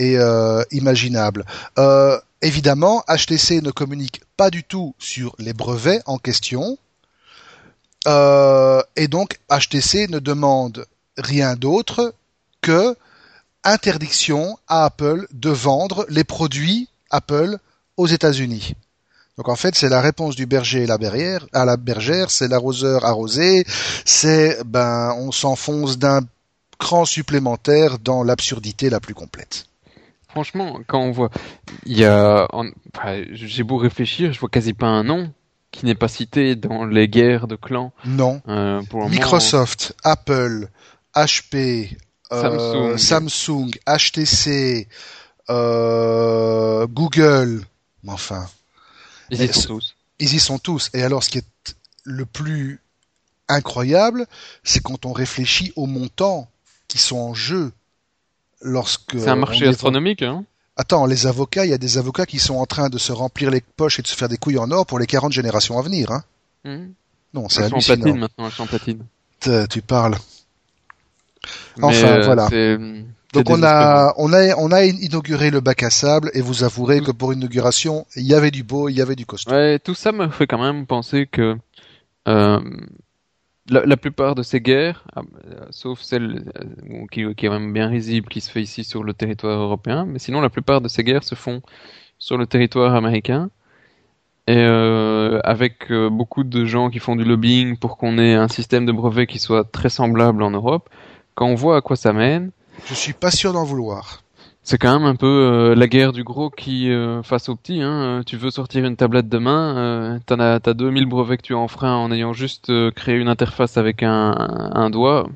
euh, imaginables. Euh, évidemment, HTC ne communique pas du tout sur les brevets en question. Euh, et donc HTC ne demande rien d'autre que interdiction à Apple de vendre les produits Apple aux États-Unis. Donc en fait, c'est la réponse du berger à la bergère, à la bergère, c'est l'arroseur arrosé, c'est ben on s'enfonce d'un cran supplémentaire dans l'absurdité la plus complète. Franchement, quand on voit, il y a, enfin, j'ai beau réfléchir, je vois quasi pas un nom qui n'est pas cité dans les guerres de clans. Non. Euh, pour Microsoft, Apple, HP, euh, Samsung. Samsung, HTC, euh, Google, enfin. Ils y sont tous. Ils y sont tous. Et alors, ce qui est le plus incroyable, c'est quand on réfléchit aux montants qui sont en jeu lorsque. C'est un marché astronomique, hein. Attends, les avocats, il y a des avocats qui sont en train de se remplir les poches et de se faire des couilles en or pour les 40 générations à venir, hein. Mmh. Non, c'est hallucinant. en platine maintenant, elles sont en platine. Tu parles. Enfin, euh, voilà. Donc on a, on a, on a inauguré le bac à sable et vous avouerez que pour inauguration, il y avait du beau, il y avait du costaud. Ouais, tout ça me fait quand même penser que euh, la, plupart de ces guerres, euh, sauf celle euh, qui, qui, est même bien risible, qui se fait ici sur le territoire européen, mais sinon la plupart de ces guerres se font sur le territoire américain et euh, avec beaucoup de gens qui font du lobbying pour qu'on ait un système de brevet qui soit très semblable en Europe. Quand on voit à quoi ça mène, je suis pas sûr d'en vouloir. c'est quand même un peu euh, la guerre du gros qui euh, face au petit. Hein. Tu veux sortir une tablette demain, euh, t'en as, t'as 2000 brevets que tu enfreins en ayant juste créé une interface avec un doigt.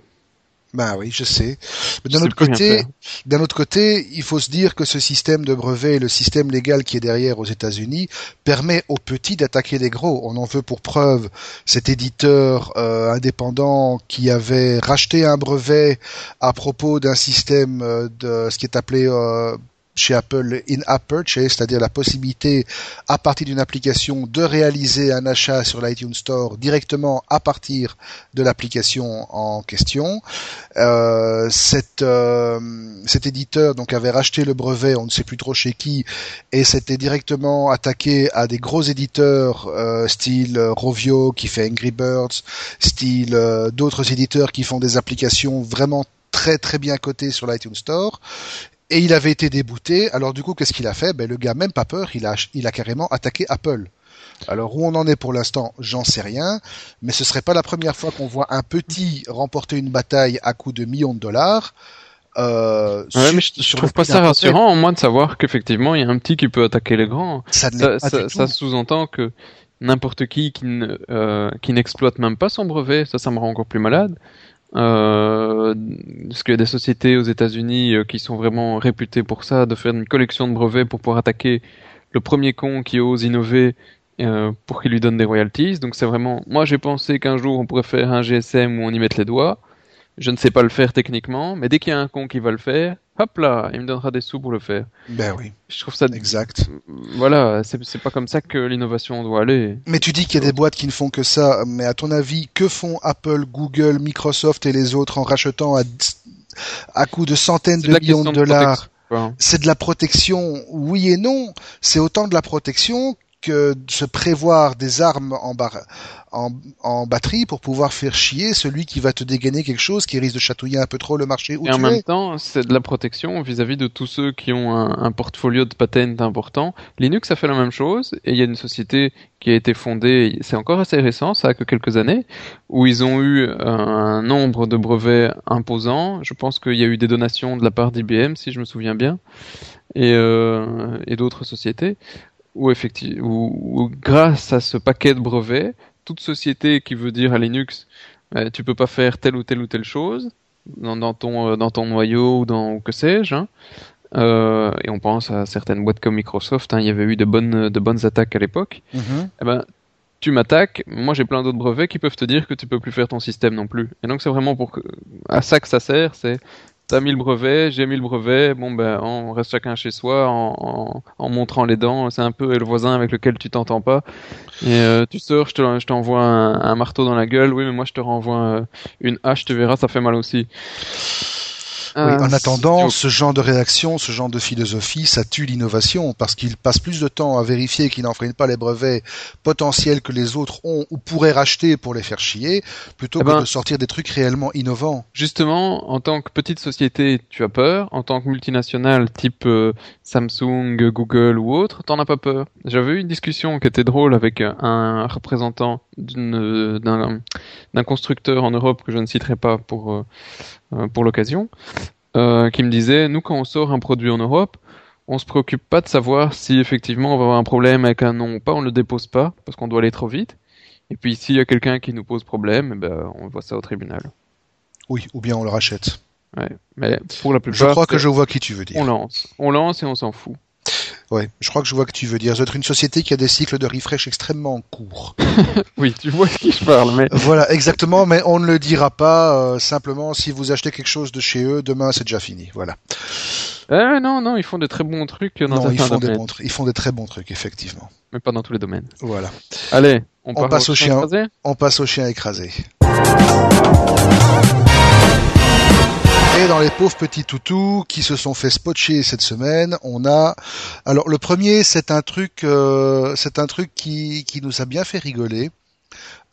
Ben oui, je sais. Mais d'un autre côté, d'un autre côté, il faut se dire que ce système de brevet, le système légal qui est derrière aux États-Unis, permet aux petits d'attaquer les gros. On en veut pour preuve cet éditeur euh, indépendant qui avait racheté un brevet à propos d'un système euh, de ce qui est appelé euh, chez Apple in-app purchase, c'est-à-dire la possibilité à partir d'une application de réaliser un achat sur l'iTunes Store directement à partir de l'application en question. Euh, cet, euh, cet éditeur donc avait racheté le brevet, on ne sait plus trop chez qui, et s'était directement attaqué à des gros éditeurs euh, style Rovio qui fait Angry Birds, style d'autres éditeurs qui font des applications vraiment très très bien cotées sur l'iTunes Store et il avait été débouté. Alors du coup, qu'est-ce qu'il a fait? Ben le gars, même pas peur, il a, il a carrément attaqué Apple. Alors où on en est pour l'instant, j'en sais rien, mais ce serait pas la première fois qu'on voit un petit remporter une bataille à coût de millions de dollars. Euh, ouais, mais je, trouve pas ça rassurant, au moins de savoir qu'effectivement il y a un petit qui peut attaquer les grands. Ça, ça, sous-entend que n'importe qui qui, euh, qui n'exploite même pas son brevet, ça, ça me rend encore plus malade. Euh, parce qu'il y a des sociétés aux États-Unis euh, qui sont vraiment réputées pour ça, de faire une collection de brevets pour pouvoir attaquer le premier con qui ose innover euh, pour qu'il lui donne des royalties. Donc c'est vraiment, moi j'ai pensé qu'un jour on pourrait faire un GSM où on y mette les doigts. Je ne sais pas le faire techniquement, mais dès qu'il y a un con qui va le faire, hop là, il me donnera des sous pour le faire. Ben oui. Je trouve ça exact. Voilà, c'est pas comme ça que l'innovation doit aller. Mais tu dis qu'il y a des boîtes qui ne font que ça, mais à ton avis, que font Apple, Google, Microsoft et les autres en rachetant à, à coût de centaines de millions de dollars? C'est de la protection, oui et non. C'est autant de la protection que se prévoir des armes en, en, batterie pour pouvoir faire chier celui qui va te dégainer quelque chose qui risque de chatouiller un peu trop le marché où Et en même temps, c'est de la protection vis-à-vis de tous ceux qui ont un, portfolio de patents important. Linux a fait la même chose et il y a une société qui a été fondée, c'est encore assez récent, ça a que quelques années, où ils ont eu un nombre de brevets imposants. Je pense qu'il y a eu des donations de la part d'IBM, si je me souviens bien, et, euh, et d'autres sociétés où, effectivement, où, grâce à ce paquet de brevets, toute société qui veut dire à Linux, euh, tu peux pas faire telle ou telle ou telle chose dans, dans ton euh, dans ton noyau ou dans que sais-je. Hein. Euh, et on pense à certaines boîtes comme Microsoft. Hein, il y avait eu de bonnes de bonnes attaques à l'époque. Mm-hmm. Eh ben, tu m'attaques, moi j'ai plein d'autres brevets qui peuvent te dire que tu peux plus faire ton système non plus. Et donc c'est vraiment pour que, à ça que ça sert, c'est T'as mis le brevet, j'ai mis le brevet, bon ben on reste chacun chez soi en, en, montrant les dents, c'est un peu le voisin avec lequel tu t'entends pas. Et euh, tu sors, je t'envoie un, marteau dans la gueule, oui mais moi je te renvoie euh, une hache, tu verras, ça fait mal aussi. Oui, en ah, attendant, ce genre de réaction, ce genre de philosophie, ça tue l'innovation parce qu'il passe plus de temps à vérifier qu'ils n'enfreignent pas les brevets potentiels que les autres ont ou pourraient racheter pour les faire chier, plutôt eh que ben, de sortir des trucs réellement innovants. Justement, en tant que petite société, tu as peur. En tant que multinationale, type euh, Samsung, Google ou autre, t'en as pas peur. J'avais eu une discussion qui était drôle avec un représentant d'un constructeur en Europe que je ne citerai pas pour euh, euh, pour l'occasion, euh, qui me disait, nous quand on sort un produit en Europe, on se préoccupe pas de savoir si effectivement on va avoir un problème avec un nom ou pas, on le dépose pas parce qu'on doit aller trop vite. Et puis s'il y a quelqu'un qui nous pose problème, eh ben, on voit ça au tribunal. Oui, ou bien on le rachète. Ouais, mais pour la plupart. Je crois que je vois qui tu veux dire. On lance, on lance et on s'en fout. Ouais, je crois que je vois que tu veux dire. Vous êtes une société qui a des cycles de refresh extrêmement courts. (laughs) oui, tu vois de qui je parle, mais. Voilà, exactement, mais on ne le dira pas. Euh, simplement, si vous achetez quelque chose de chez eux, demain c'est déjà fini. Voilà. Euh, non, non, ils font de très bons trucs dans non, ils font Des bons ils font des très bons trucs, effectivement. Mais pas dans tous les domaines. Voilà. Allez, on, passe au chien. on passe au chien écrasé. Dans les pauvres petits toutous qui se sont fait spotcher cette semaine, on a alors le premier c'est un truc euh, c'est un truc qui, qui nous a bien fait rigoler.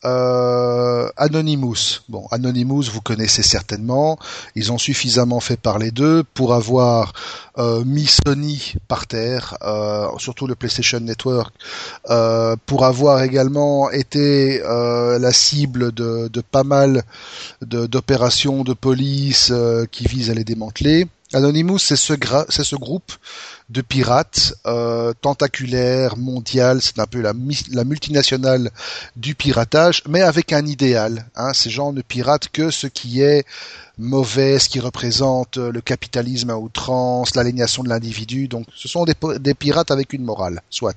Euh, Anonymous. Bon, Anonymous, vous connaissez certainement. Ils ont suffisamment fait parler d'eux pour avoir euh, mis Sony par terre, euh, surtout le PlayStation Network, euh, pour avoir également été euh, la cible de, de pas mal d'opérations de, police qui visent à les démanteler. Anonymous, c'est ce, c'est ce groupe de pirates euh, tentaculaires, mondial, c'est un peu la, la, multinationale du piratage, mais avec un idéal. Hein. Ces gens ne piratent que ce qui est mauvaise qui représente le capitalisme à outrance, l'aliénation de l'individu. Donc, ce sont des, pirates avec une morale, soit.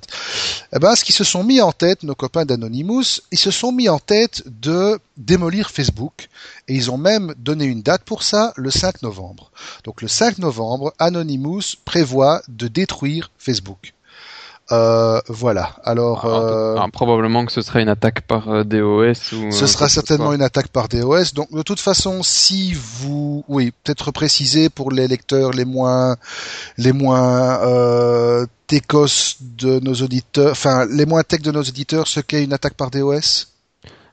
Eh ben, ce qu'ils se sont mis en tête, nos copains d'Anonymous, ils se sont mis en tête de démolir Facebook et ils ont même donné une date pour ça, le 5 novembre. Donc, le 5 novembre, Anonymous prévoit de détruire Facebook. Euh, voilà. Alors, ah, euh, ah, probablement que ce sera une attaque par euh, DOS ou. Ce sera certainement une attaque par DOS. Donc, de toute façon, si vous, oui, peut-être préciser pour les lecteurs les moins, les moins euh, techos de nos auditeurs, enfin les moins tech de nos auditeurs, ce qu'est une attaque par DOS.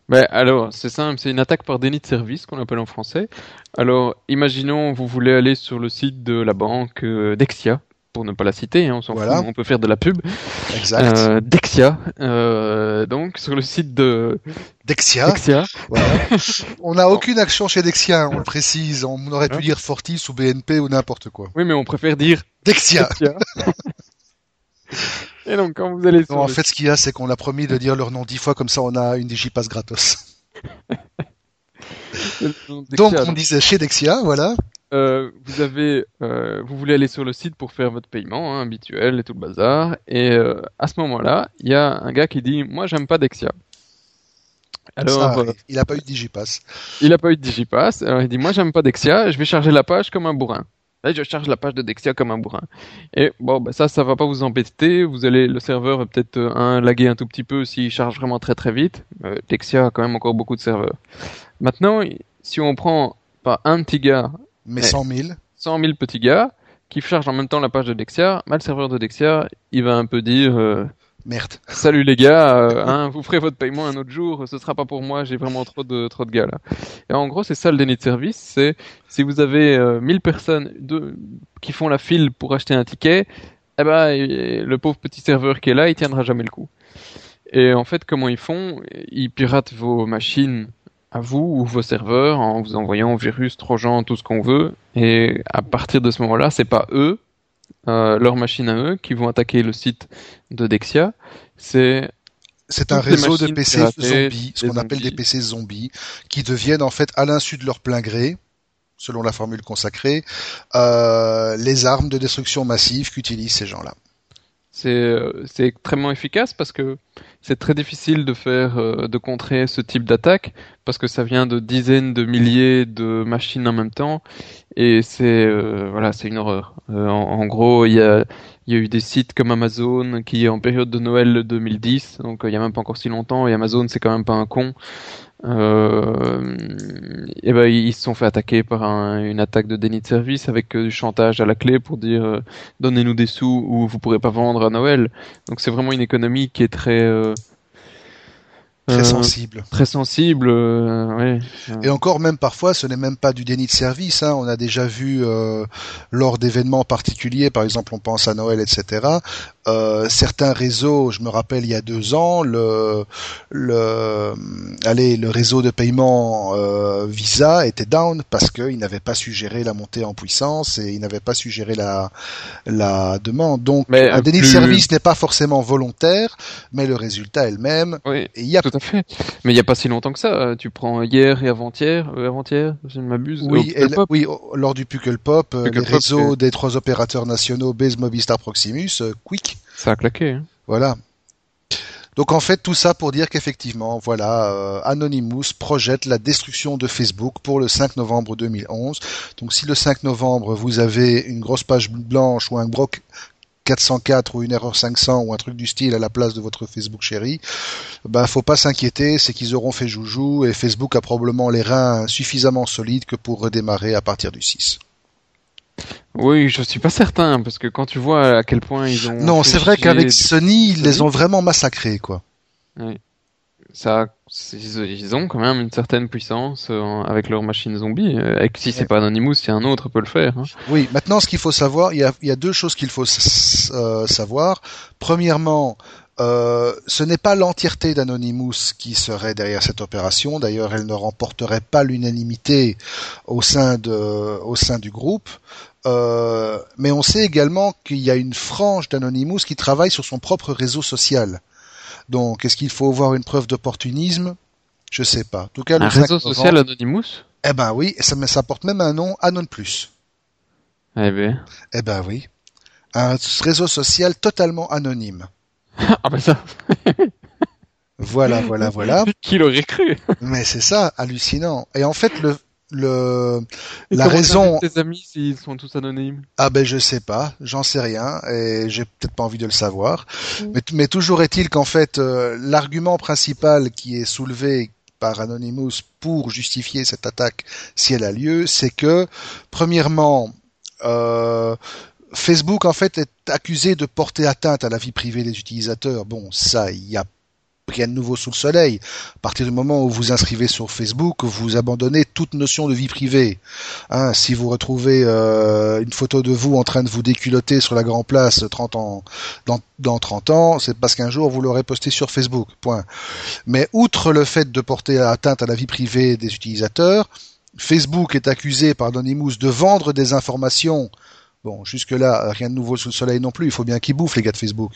Ben alors, c'est simple, c'est une attaque par déni de service qu'on appelle en français. Alors, imaginons vous voulez aller sur le site de la banque Dexia pour ne pas la citer, hein, on s'en fout, on peut faire de la pub. Exact. Euh, Dexia, euh, donc sur le site de Dexia. Dexia. (laughs) on n'a aucune action chez Dexia, on le précise. On aurait pu hein dire Fortis ou BNP ou n'importe quoi. Oui, mais on préfère dire Dexia. (laughs) Et donc quand vous allez sur en fait, ce qu'il y a, c'est qu'on a promis de dire leur nom dix fois, comme ça, on a une digipass gratos. (laughs) donc on disait chez Dexia, voilà. Euh, vous avez, euh, vous voulez aller sur le site pour faire votre paiement hein, habituel et tout le bazar, et euh, à ce moment-là, il y a un gars qui dit, moi j'aime pas Dexia. Alors, il a pas eu de Digipass. Il a pas eu de Digipass. Alors il dit, moi j'aime pas Dexia, je vais charger la page comme un bourrin. Là, je charge la page de Dexia comme un bourrin. Et bon, bah, ça, ça va pas vous embêter. Vous allez, le serveur va peut-être un laguer un tout petit peu s'il charge vraiment très très vite. Dexia a quand même encore beaucoup de serveurs. Maintenant, si on prend pas un petit gars mais 100 000 100 000 petits gars qui chargent en même temps la page de Dexia. Mal le serveur de Dexia, il va un peu dire euh, merde. (laughs) Salut les gars, euh, hein, vous ferez votre paiement un autre jour. Ce sera pas pour moi. J'ai vraiment trop de trop de gars là. Et en gros, c'est ça le déni de service. C'est si vous avez 1000 euh, personnes de, qui font la file pour acheter un ticket, eh ben le pauvre petit serveur qui est là, il tiendra jamais le coup. Et en fait, comment ils font? Ils piratent vos machines à vous ou vos serveurs en vous envoyant virus, trojans, tout ce qu'on veut. Et à partir de ce moment-là, c'est pas eux, euh, leur machine à eux, qui vont attaquer le site de Dexia. C'est c'est un réseau de PC zombies, ce qu'on appelle des PC zombies, qui deviennent en fait à l'insu de leur plein gré, selon la formule consacrée, euh, les armes de destruction massive qu'utilisent ces gens-là. Euh, c'est extrêmement efficace parce que c'est très difficile de faire euh, de contrer ce type d'attaque parce que ça vient de dizaines de milliers de machines en même temps et c'est euh, voilà c'est une horreur. En, gros il y a il y a eu des sites comme Amazon qui en période de Noël 2010 donc il y a même pas encore si longtemps et Amazon c'est quand même pas un con euh, et ben ils se sont fait attaquer par une attaque de déni de service avec euh, du chantage à la clé pour dire euh, donnez-nous des sous ou vous pourrez pas vendre à Noël. Donc c'est vraiment une économie qui est très euh, Très euh, sensible. Très sensible, euh, Et encore même parfois, ce n'est même pas du déni de service. Hein. On a déjà vu euh, lors d'événements particuliers, par exemple, on pense à Noël, etc. certains réseaux, je me rappelle il y a deux ans, le, le, allez, le réseau de paiement Visa était down parce qu'il n'avait pas su gérer la montée en puissance et il n'avait pas su gérer la, la demande. Donc, un déni de service n'est pas forcément volontaire, mais le résultat est le même. Oui, et y a fait. Mais il n'y a pas si longtemps que ça. Euh, tu prends hier et avant-hier, euh, avant-hier, je ne m'abuse. Oui, oui, lors du Pop, euh, les réseaux des trois opérateurs nationaux, Base, Mobistar, Proximus, Quick. Ça a claqué. Hein. Voilà. Donc en fait tout ça pour dire qu'effectivement voilà Anonymous projette la destruction de Facebook pour le 5 novembre 2011. Donc si le 5 novembre vous avez une grosse page blanche ou un broc 404 ou une erreur 500 ou un truc du style à la place de votre Facebook chéri, bah faut pas s'inquiéter, c'est qu'ils auront fait joujou et Facebook a probablement les reins suffisamment solides que pour redémarrer à partir du 6. Oui, je suis pas certain parce que quand tu vois à quel point ils ont Non, c'est vrai qu'avec Sony, ils les ont vraiment massacrés quoi. Oui ça, ils ont quand même une certaine puissance euh, avec leurs machines zombies. Euh, et si c'est pas Anonymous, si un autre peut le faire. Hein. Oui, maintenant ce qu'il faut savoir, il y a, il y a deux choses qu'il faut euh, savoir. Premièrement, Euh, ce n'est pas l'entièreté d'Anonymous qui serait derrière cette opération. D'ailleurs, elle ne remporterait pas l'unanimité au sein de, au sein du groupe. Euh, mais on sait également qu'il y a une frange d'Anonymous qui travaille sur son propre réseau social. Donc, est-ce qu'il faut voir une preuve d'opportunisme? Je sais pas. En tout cas, le Un 5 réseau social Anonymous? Eh ben oui, et ça, ça porte même un nom, Anon Plus. Eh ben. Eh ben oui. Un réseau social totalement anonyme. (laughs) Ah ben ça, (laughs) Voilà, voilà, voilà. (laughs) qui l'aurait cru? Mais c'est ça, hallucinant. Et en fait, le, le, Et la comment raison, tes amis s'ils sont tous anonymes? Ah ben je sais pas, j'en sais rien, et j'ai peut-être pas envie de le savoir. Mais, mais toujours est-il qu'en fait, euh, l'argument principal qui est soulevé par Anonymous pour justifier cette attaque, si elle a lieu, c'est que, premièrement, euh, Facebook en fait est accusé de porter atteinte à la vie privée des utilisateurs. Bon, ça, il y a rien de nouveau sous le soleil. À partir du moment où vous inscrivez sur Facebook, vous abandonnez toute notion de vie privée. Hein, si vous retrouvez euh, une photo de vous en train de vous déculotter sur la Grand Place 30 ans, dans, dans 30 ans, c'est parce qu'un jour vous l'aurez posté sur Facebook. Point. Mais outre le fait de porter atteinte à la vie privée des utilisateurs, Facebook est accusé par Anonymous de vendre des informations Bon, jusque-là, rien de nouveau sous le soleil non plus, il faut bien qu'ils bouffent les gars de Facebook.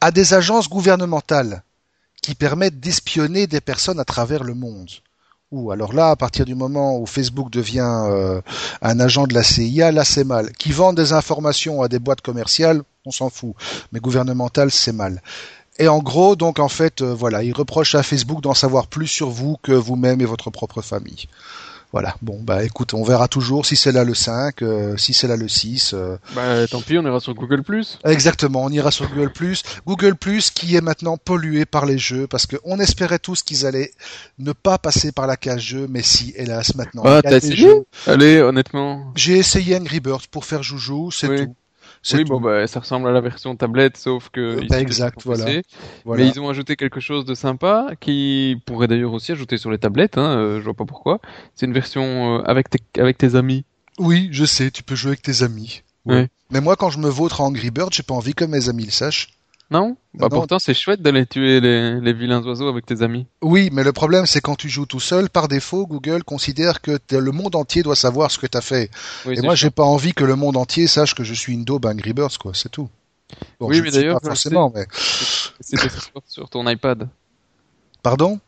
À des agences gouvernementales qui permettent d'espionner des personnes à travers le monde. Ou alors là, à partir du moment où Facebook devient euh, un agent de la CIA, là c'est mal. Qui vendent des informations à des boîtes commerciales, on s'en fout. Mais gouvernementales, c'est mal. Et en gros, donc en fait, euh, voilà, il reproche à Facebook d'en savoir plus sur vous que vous-même et votre propre famille. Voilà. Bon, bah écoute, on verra toujours si c'est là le 5, euh, si c'est là le 6. euh, Bah tant pis, on ira sur Google+. Exactement, on ira sur Google+. Google+, qui est maintenant pollué par les jeux, parce qu'on espérait tous qu'ils allaient ne pas passer par la case jeu, mais si, hélas, maintenant. Ah, il y a t'as essayé jeux. Allez, honnêtement. J'ai essayé Angry Birds pour faire joujou, c'est Oui. tout. Oui, tout. bon bah ça ressemble à la version tablette, sauf que Euh, bah, exact, voilà. Voilà. Mais ils ont ajouté quelque chose de sympa qui pourrait d'ailleurs aussi ajouter sur les tablettes. Hein, euh, je vois pas pourquoi. C'est une version euh, avec tes avec tes amis. Oui, je sais, tu peux jouer avec tes amis. Ouais. Mais moi, quand je me vautre à Angry Birds, j'ai pas envie que mes amis le sachent. Non? Bah Non. pourtant c'est chouette d'aller tuer les, les vilains oiseaux avec tes amis. Oui, mais le problème, c'est quand tu joues tout seul, par défaut, Google considère que le monde entier doit savoir ce que t'as fait. Oui, Et moi, j'ai pas envie que le monde entier sache que je suis une daube à Angry Birds, quoi. C'est tout. Bon, Oui, je mais d'ailleurs, forcément, mais C'était sur, ton iPad. pardon?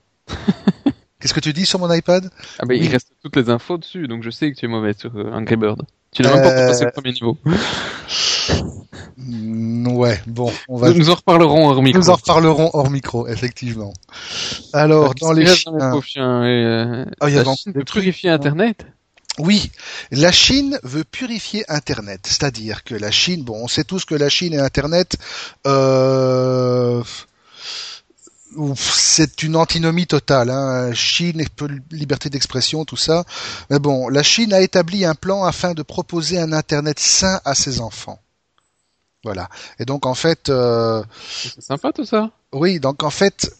Qu'est-ce que tu dis sur mon iPad? Ah bah Oui. il reste toutes les infos dessus, donc je sais que tu es mauvais sur euh, Angry Bird. Tu n'as même pas Euh, passé le premier niveau. Mm, Ouais, bon, on va. Nous, nous en reparlerons hors micro. Nous en reparlerons hors micro, effectivement. Alors, dans les chiens, mon pauvre chien et, euh, Ah, il y a la donc Chine des veut trucs, purifier. Internet? oui, la Chine veut purifier Internet, c'est-à-dire que la Chine, bon, on sait tous que la Chine et Internet, euh, c'est une antinomie totale. Hein. Chine liberté d'expression, tout ça. Mais bon, la Chine a établi un plan afin de proposer un Internet sain à ses enfants. Voilà. Et donc en fait, euh, C'est sympa tout ça. oui, donc en fait,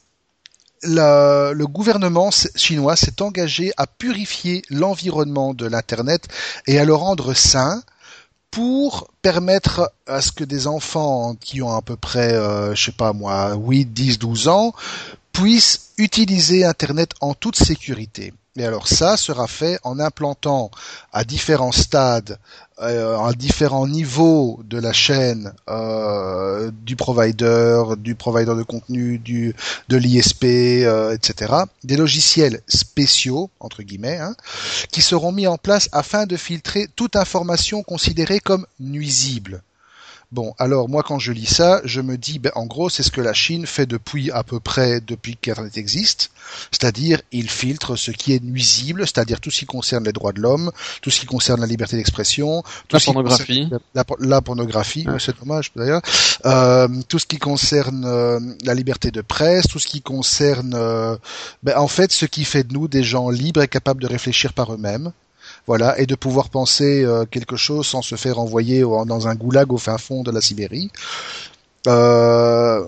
la- le gouvernement chinois s'est engagé à purifier l'environnement de l'Internet et à le rendre sain pour permettre à ce que des enfants qui ont à peu près, euh, je sais pas moi, 8, 10, 12 ans, puissent utiliser Internet en toute sécurité. Et alors ça sera fait en implantant à différents stades, euh, à différents niveaux de la chaîne euh, du provider, du provider de contenu, du de l'ISP, euh, etc. Des logiciels spéciaux entre guillemets, hein, qui seront mis en place afin de filtrer toute information considérée comme nuisible. Bon, alors moi quand je lis ça, je me dis, ben, en gros, c'est ce que la Chine fait depuis à peu près depuis qu'Internet existe, c'est-à-dire il filtre ce qui est nuisible, c'est-à-dire tout ce qui concerne les droits de l'homme, tout ce qui concerne la liberté d'expression, tout La ce qui pornographie. la, por- la pornographie, ouais, c'est dommage d'ailleurs, euh, tout ce qui concerne euh, la liberté de presse, tout ce qui concerne, euh, ben, en fait, ce qui fait de nous des gens libres et capables de réfléchir par eux-mêmes. Voilà, et de pouvoir penser euh, quelque chose sans se faire envoyer au- dans un goulag au fin fond de la Sibérie. Euh,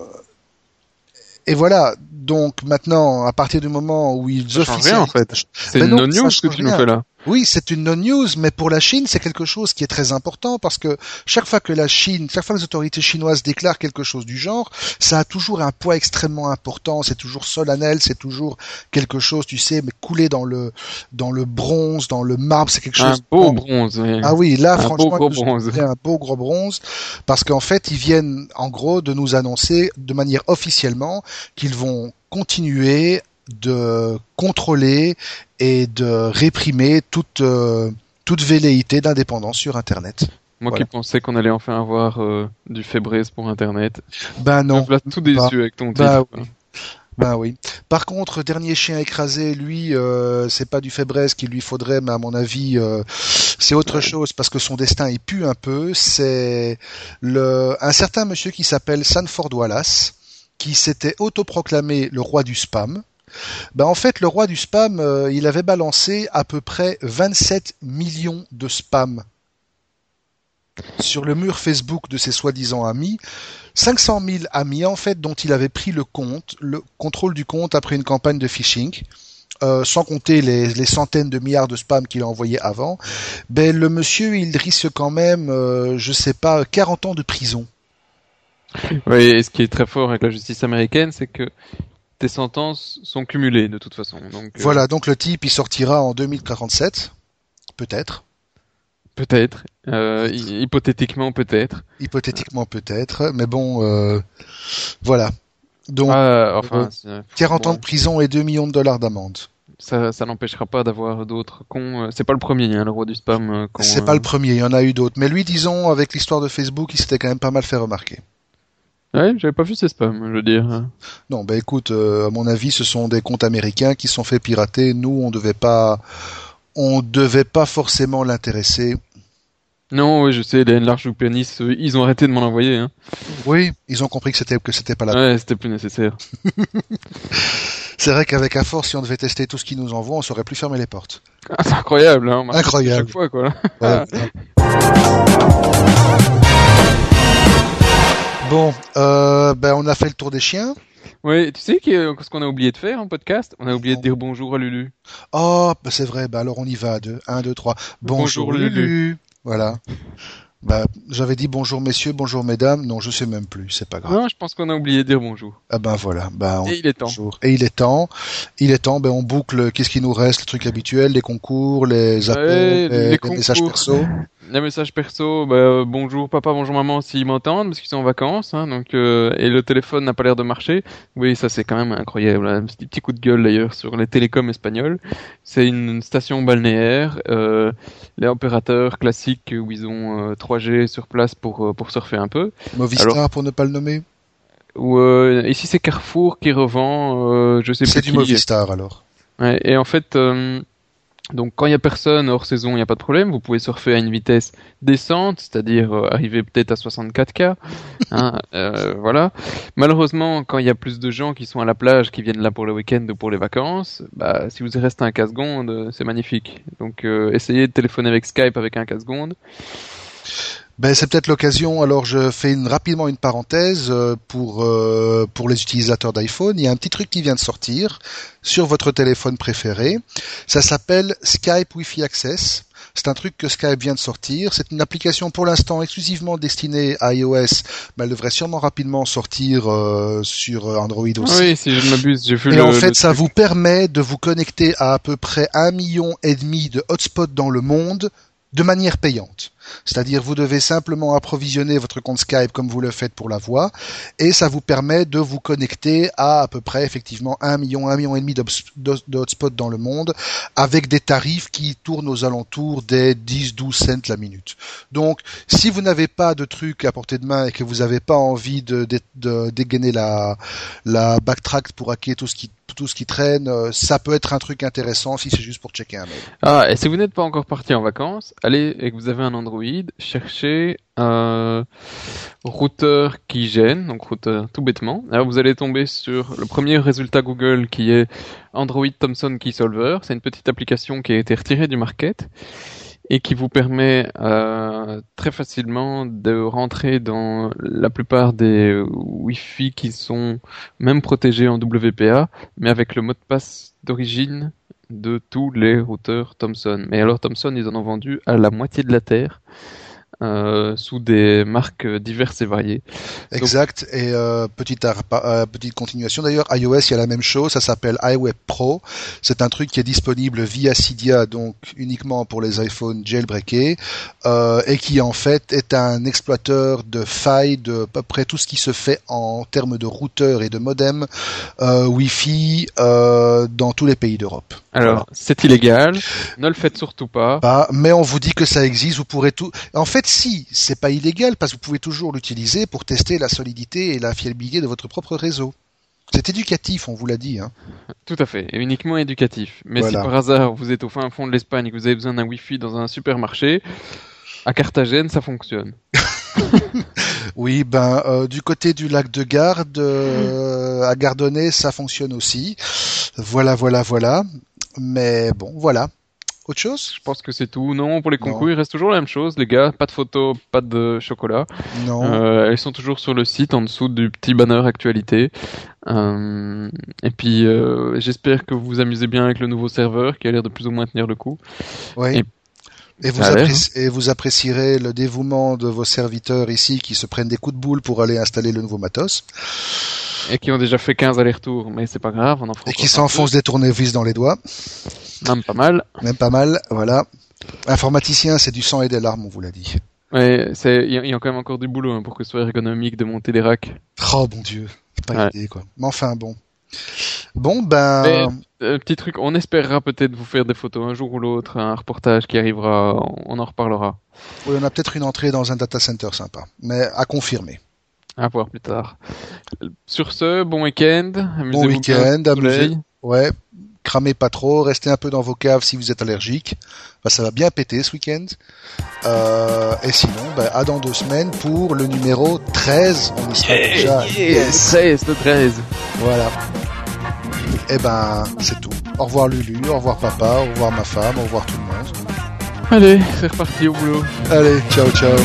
et voilà, donc maintenant, à partir du moment où ils change rien, en fait. C'est Ben une non, no ça news que tu nous fais là. Oui, c'est une non-news, mais pour la Chine, c'est quelque chose qui est très important parce que chaque fois que la Chine, chaque fois que les autorités chinoises déclarent quelque chose du genre, ça a toujours un poids extrêmement important. C'est toujours solennel, c'est toujours quelque chose, tu sais, mais coulé dans le dans le bronze, dans le marbre, c'est quelque chose. Un beau bronze. Oui. Ah oui, là, un franchement, beau gros bronze. un beau gros bronze, parce qu'en fait, ils viennent, en gros, de nous annoncer de manière officiellement qu'ils vont continuer de contrôler et de réprimer toute euh, toute velléité d'indépendance sur Internet. Moi Voilà. qui pensais qu'on allait enfin avoir euh, du Febreze pour Internet. Ben non. Donc là, tout déçu Bah, avec ton bah titre. oui. Ben oui. Par contre, dernier chien écrasé, lui, euh, c'est pas du Febreze qu'il lui faudrait, mais à mon avis, euh, c'est autre chose parce que son destin il pue un peu. C'est le un certain monsieur qui s'appelle Sanford Wallace qui s'était autoproclamé le roi du spam. Ben en fait, le roi du spam, euh, il avait balancé à peu près 27 millions de spam sur le mur Facebook de ses soi-disant amis. 500 000 amis en fait dont il avait pris le compte, le contrôle du compte après une campagne de phishing. euh, sans compter les, centaines de milliards de spam qu'il a envoyé avant, ben le monsieur il risque quand même, euh, je sais pas, 40 ans de prison. Oui, et ce qui est très fort avec la justice américaine, c'est que tes sentences sont cumulées de toute façon. Donc, euh, Voilà, donc le type il sortira en 2047, peut-être, Peut-être. Euh, hy- hypothétiquement, peut-être. hypothétiquement peut-être, mais bon, euh, voilà. Donc Ah, enfin, euh, c'est- 40 ans bon, de prison et 2 millions de dollars d'amende. ça, ça n'empêchera pas d'avoir d'autres cons. C'est pas le premier, hein, le roi du spam. C'est pas le premier, il y en a eu d'autres. Mais lui, disons, avec l'histoire de Facebook, il s'était quand même pas mal fait remarquer. Ouais, j'avais pas vu ces spams, je veux dire. Non, bah écoute, euh, à mon avis, ce sont des comptes américains qui sont fait pirater. Nous, on devait pas, on devait pas forcément l'intéresser. Non, oui, je sais, les large ou pianistes, euh, ils ont arrêté de m'en envoyer. Hein. Oui, ils ont compris que c'était que c'était pas la. Ouais, c'était plus nécessaire. (laughs) C'est vrai qu'avec à force, si on devait tester tout ce qu'ils nous envoient, on saurait plus fermer les portes. Ah, c'est incroyable, hein. on Incroyable. Chaque fois, quoi. (laughs) Bon, euh, ben on a fait le tour des chiens. Oui, tu sais ce qu'on a oublié de faire en podcast On a oublié de dire bonjour à Lulu. Oh, ben c'est vrai. Ben alors on y va à deux. Un, deux, trois. Bonjour, Bonjour, Lulu. Lulu. Voilà. Bah, j'avais dit bonjour messieurs, bonjour mesdames. Non, je sais même plus. C'est pas grave. Non, je pense qu'on a oublié de dire bonjour. Ah ben voilà. Ben, on- Et il est temps. bonjour. Et il est temps. Il est temps. Ben on boucle. Qu'est-ce qui nous reste Le truc habituel, les concours, les appels, Ouais, les, les les messages perso. Les messages perso, bah, euh, bonjour papa, bonjour maman s'ils m'entendent parce qu'ils sont en vacances, hein, donc euh, et le téléphone n'a pas l'air de marcher. Oui, ça c'est quand même incroyable. Un petit, petit coup de gueule d'ailleurs sur les télécoms espagnols. C'est une station balnéaire. Euh, les opérateurs classiques où ils ont euh, 3G sur place pour euh, pour surfer un peu. Movistar Alors- pour ne pas le nommer. Ou euh, ici c'est Carrefour qui revend, euh, je sais C'est plus du qui. Movistar alors. Ouais, et en fait, euh, donc quand il y a personne hors saison, il n'y a pas de problème. Vous pouvez surfer à une vitesse décente, c'est-à-dire euh, arriver peut-être à 64K. (laughs) hein, euh, voilà. Malheureusement, quand il y a plus de gens qui sont à la plage, qui viennent là pour le week-end ou pour les vacances, bah, si vous y restez un casse-seconde, euh, c'est magnifique. Donc euh, essayez de téléphoner avec Skype avec un casse-seconde. Ben, c'est peut-être l'occasion. Alors, je fais une, rapidement une parenthèse euh, pour euh, pour les utilisateurs d'iPhone. Il y a un petit truc qui vient de sortir sur votre téléphone préféré. Ça s'appelle Skype Wi-Fi Access. C'est un truc que Skype vient de sortir. C'est une application pour l'instant exclusivement destinée à iOS, mais elle devrait sûrement rapidement sortir euh, sur Android aussi. Ah oui, si je ne m'abuse, j'ai vu Et le. en fait, ça truc. vous permet de vous connecter à à peu près un million et demi de hotspots dans le monde de manière payante. C'est-à-dire, vous devez simplement approvisionner votre compte Skype comme vous le faites pour la voix, et ça vous permet de vous connecter à à peu près effectivement un million, un million et demi d'obs- de de hotspots dans le monde, avec des tarifs qui tournent aux alentours des 10-12 cents la minute. Donc, si vous n'avez pas de truc à portée de main et que vous n'avez pas envie de, de, de dégainer la, la backtrack pour hacker tout ce qui tout ce qui traîne, euh, ça peut être un truc intéressant si c'est juste pour checker un mail. Ah, et si vous n'êtes pas encore parti en vacances, allez et que vous avez un Android, cherchez un routeur qui gêne, donc routeur tout bêtement. Alors vous allez tomber sur le premier résultat Google qui est Android Thomson Key Solver. C'est une petite application qui a été retirée du market et qui vous permet euh, très facilement de rentrer dans la plupart des Wi-Fi qui sont même protégés en WPA, mais avec le mot de passe d'origine de tous les routeurs Thomson. Mais alors Thomson, ils en ont vendu à la moitié de la Terre. Euh, sous des marques diverses et variées. Exact. Et euh, petite, euh, petite continuation d'ailleurs, iOS il y a la même chose. Ça s'appelle iWeb Pro. C'est un truc qui est disponible via Cydia, donc uniquement pour les iPhones jailbreakés, euh, et qui en fait est un exploiteur de failles de à peu près tout ce qui se fait en termes de routeurs et de modems euh, Wi-Fi dans tous les pays d'Europe. Alors, c'est illégal. Ne le faites surtout pas. pas. Mais on vous dit que ça existe. Vous pourrez tout. En fait, si, c'est pas illégal parce que vous pouvez toujours l'utiliser pour tester la solidité et la fiabilité de votre propre réseau. C'est éducatif, on vous l'a dit. Hein. Tout à fait, et uniquement éducatif. Mais si par hasard vous êtes au fin fond de l'Espagne et que vous avez besoin d'un Wi-Fi dans un supermarché, à Carthagène, ça fonctionne. (laughs) oui, ben euh, du côté du lac de Garde, euh, à Gardonnet, ça fonctionne aussi. Voilà, voilà, voilà. Mais bon, voilà. Autre chose Je pense que c'est tout. Non, pour les concours, il reste toujours la même chose, les gars. Pas de photos, pas de chocolat. Non. Euh, elles sont toujours sur le site, en dessous du petit banner actualité. Euh, et puis, euh, j'espère que vous vous amusez bien avec le nouveau serveur, qui a l'air de plus ou moins tenir le coup. Oui. Et... vous, et vous, apprécierez le dévouement de vos serviteurs ici qui se prennent des coups de boule pour aller installer le nouveau matos. Et qui ont déjà fait 15 allers-retours, mais c'est pas grave, on en Et qui s'enfoncent des tournevis dans les doigts. Même pas mal. Même pas mal, voilà. Informaticien, c'est du sang et des larmes, on vous l'a dit. Ouais, il y, a quand même encore du boulot hein, pour que ce soit ergonomique de monter des racks. Oh bon Dieu, pas l'idée quoi. Mais enfin bon. Bon ben. Euh, petit truc, on espérera peut-être vous faire des photos un jour ou l'autre, un reportage qui arrivera, on en reparlera. Oui, on a peut-être une entrée dans un data center sympa, mais à confirmer. À voir plus tard. Sur ce, bon week-end. Bon week-end, amusez. Ouais, cramez pas trop, restez un peu dans vos caves si vous êtes allergique. Bah, ça va bien péter ce week-end. Euh, et sinon, bah, à dans deux semaines pour le numéro 13. On y sera déjà. 13, le 13. Voilà. Et eh ben, c'est tout. Au revoir Lulu, au revoir papa, au revoir ma femme, au revoir tout le monde. Allez, c'est reparti au boulot. Allez, ciao ciao.